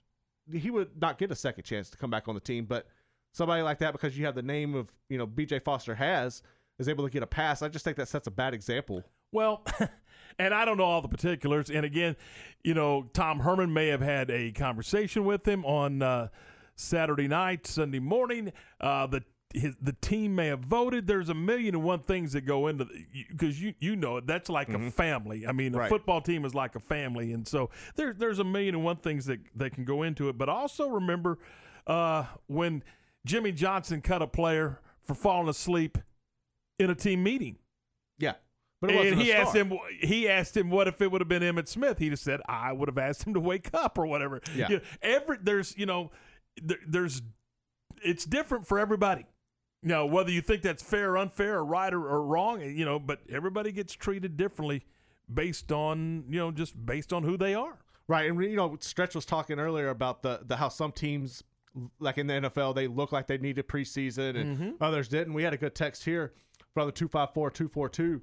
he would not get a second chance to come back on the team. But somebody like that, because you have the name of, you know, BJ Foster has, is able to get a pass. I just think that sets a bad example. Well, and I don't know all the particulars. And again, you know, Tom Herman may have had a conversation with him on uh, Saturday night, Sunday morning. Uh, the his, the team may have voted. There's a million and one things that go into because you you know it. That's like a family. I mean, a Right. football team is like a family, and so there's there's a million and one things that that can go into it. But also remember uh, when Jimmy Johnson cut a player for falling asleep in a team meeting. Yeah. But it and wasn't a he asked him. He asked him, "What if it would have been Emmitt Smith?" He just said, "I would have asked him to wake up or whatever." Yeah. You know, every there's you know, there, there's it's different for everybody. Know, whether you think that's fair, or unfair, or right or, or wrong, you know, but everybody gets treated differently based on you know just based on who they are. Right, and you know, Stretch was talking earlier about the the how some teams, like in the NFL, they look like they needed preseason, and Mhm. others didn't. We had a good text here from the two five four two four two.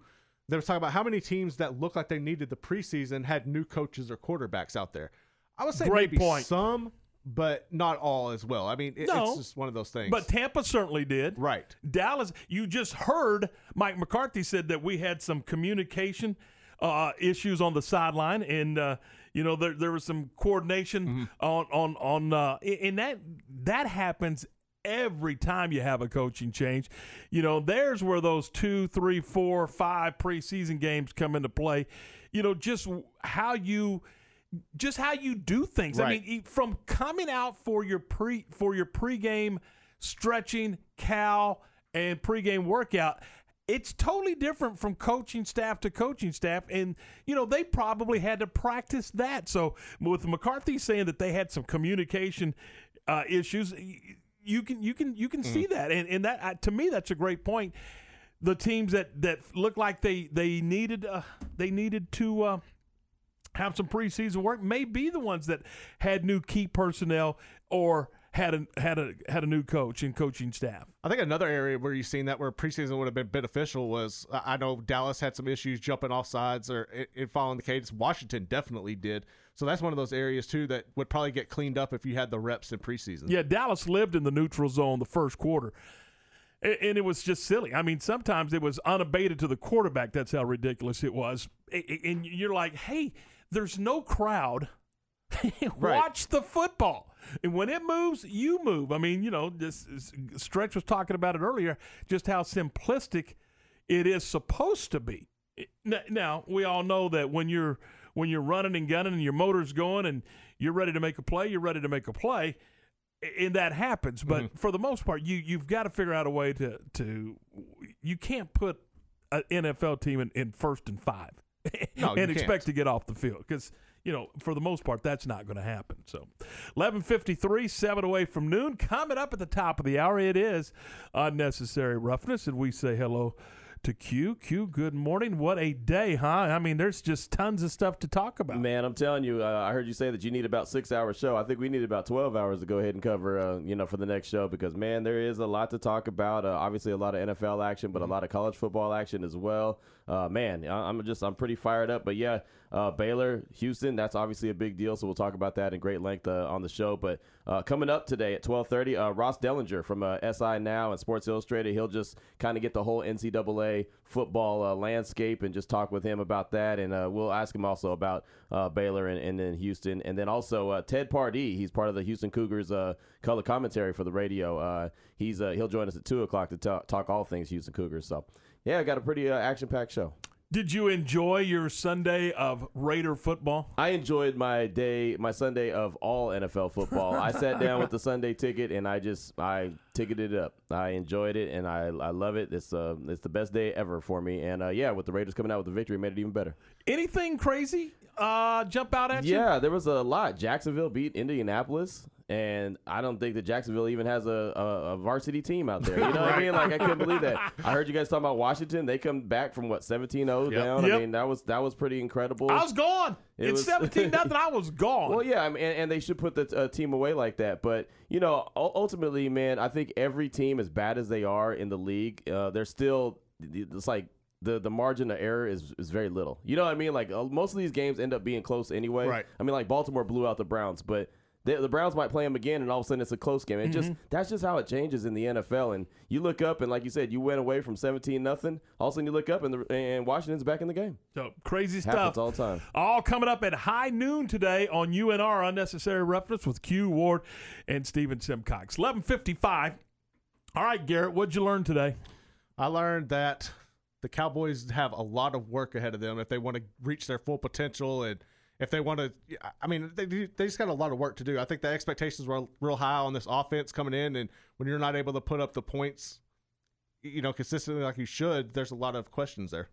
They were talking about how many teams that looked like they needed the preseason had new coaches or quarterbacks out there. I would say Great maybe point. some, but not all as well. I mean, it, No. it's just one of those things. But Tampa certainly did. Right. Dallas, you just heard Mike McCarthy said that we had some communication uh, issues on the sideline, and uh, you know there there was some coordination Mm-hmm. on on on, uh, and that that happens every time you have a coaching change. You know, there's where those two, three, four, five preseason games come into play. You know, just how you just how you do things. I mean, from coming out for your pre for your pregame stretching, cow, and pregame workout. It's totally different from coaching staff to coaching staff, and you know they probably had to practice that. So with McCarthy saying that they had some communication uh, issues, you can you can you can see that, and and that uh, to me that's a great point. The teams that that look like they they needed uh, they needed to. Have some preseason work may be the ones that had new key personnel or had a had a had a new coach and coaching staff. I think another area where you've seen that where preseason would have been beneficial was I know Dallas had some issues jumping off sides or in, in following the cadence. Washington definitely did. So that's one of those areas too that would probably get cleaned up if you had the reps in preseason. Yeah, Dallas lived in the neutral zone the first quarter. And it was just silly. I mean, sometimes it was unabated to the quarterback. That's how ridiculous it was. And you're like, hey, there's no crowd. Watch the football. And when it moves, you move. I mean, you know, this is- Stretch was talking about it earlier, just how simplistic it is supposed to be. Now, we all know that when you're when you're running and gunning and your motor's going and you're ready to make a play, you're ready to make a play, and that happens. But Mm-hmm. for the most part, you you've got to figure out a way to to you can't put an NFL team in, in first and five No, and can't. expect to get off the field because you know for the most part that's not going to happen. So, eleven fifty three, seven away from noon. Coming up at the top of the hour, it is unnecessary roughness, and we say hello. To Q, Q. Good morning. What a day, huh? I mean, there's just tons of stuff to talk about. Man, I'm telling you, uh, I heard you say that you need about six hours show. I think we need about 12 hours to go ahead and cover, uh, you know, for the next show because, man, there is a lot to talk about. Uh, obviously, a lot of NFL action, but a lot of college football action as well. Uh, man, I- I'm just, I'm pretty fired up. But yeah, uh, Baylor, Houston, that's obviously a big deal. So we'll talk about that in great length uh, on the show. But uh, coming up today at 12:30, uh, Ross Dellinger from uh, SI Now and Sports Illustrated, he'll just kind of get the whole NCAA football landscape and just talk with him about that. And we'll ask him also about Baylor and, and then Houston. And then also Ted Pardee. He's part of the Houston Cougars color commentary for the radio. He's he'll join us at two o'clock to talk, talk all things Houston Cougars. So yeah, I got a pretty uh, action packed show. Did you enjoy your Sunday of Raider football? I enjoyed my day, my Sunday of all NFL football. I sat down with the Sunday ticket and I just I ticketed it up. I enjoyed it and I I love it. It's uh it's the best day ever for me. And uh, yeah, with the Raiders coming out with the victory, made it even better. Anything crazy uh, jump out at you? Yeah, there was a lot. Jacksonville beat Indianapolis. And I don't think that Jacksonville even has a, a, a varsity team out there. You know what I mean? Like I couldn't believe that. I heard you guys talking about Washington. They come back from what 17-0 down. Yep. I mean that was that was pretty incredible. I was gone. It it's was- 17 nothing. I was gone. Well, yeah, I mean, and, and they should put the uh, team away like that. But you know, ultimately, man, I think every team, as bad as they are in the league, uh, they're still. It's like the the margin of error is is very little. You know what I mean? Like uh, most of these games end up being close anyway. Right. I mean, like Baltimore blew out the Browns, but. The, the Browns might play them again, and all of a sudden it's a close game. It just Mhm. that's just how it changes in the NFL. And you look up, and like you said, you went away from seventeen nothing. All of a sudden you look up, and the, and Washington's back in the game. So crazy Happens stuff. all the time. All coming up at high noon today on UNR Unnecessary Roughness with Q Ward and Stephen Simcox. 1155. All right, Garrett, what'd you learn today? I learned that the Cowboys have a lot of work ahead of them if they want to reach their full potential and if they want to. I mean, they, they just got a lot of work to do. I think the expectations were real high on this offense coming in, and when you're not able to put up the points, you know, consistently like you should, there's a lot of questions there.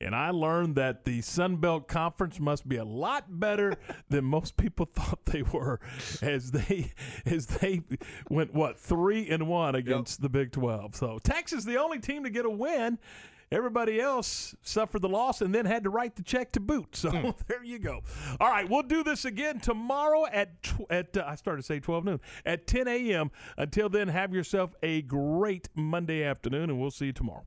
And I learned that the Sun Belt Conference must be a lot better than most people thought they were, as they as they went what three and one against the Big Twelve. So Texas the only team to get a win. Everybody else suffered the loss and then had to write the check to boot. So there you go. All right, we'll do this again tomorrow at tw- at uh, I started to say twelve noon at ten a.m. Until then, have yourself a great Monday afternoon, and we'll see you tomorrow.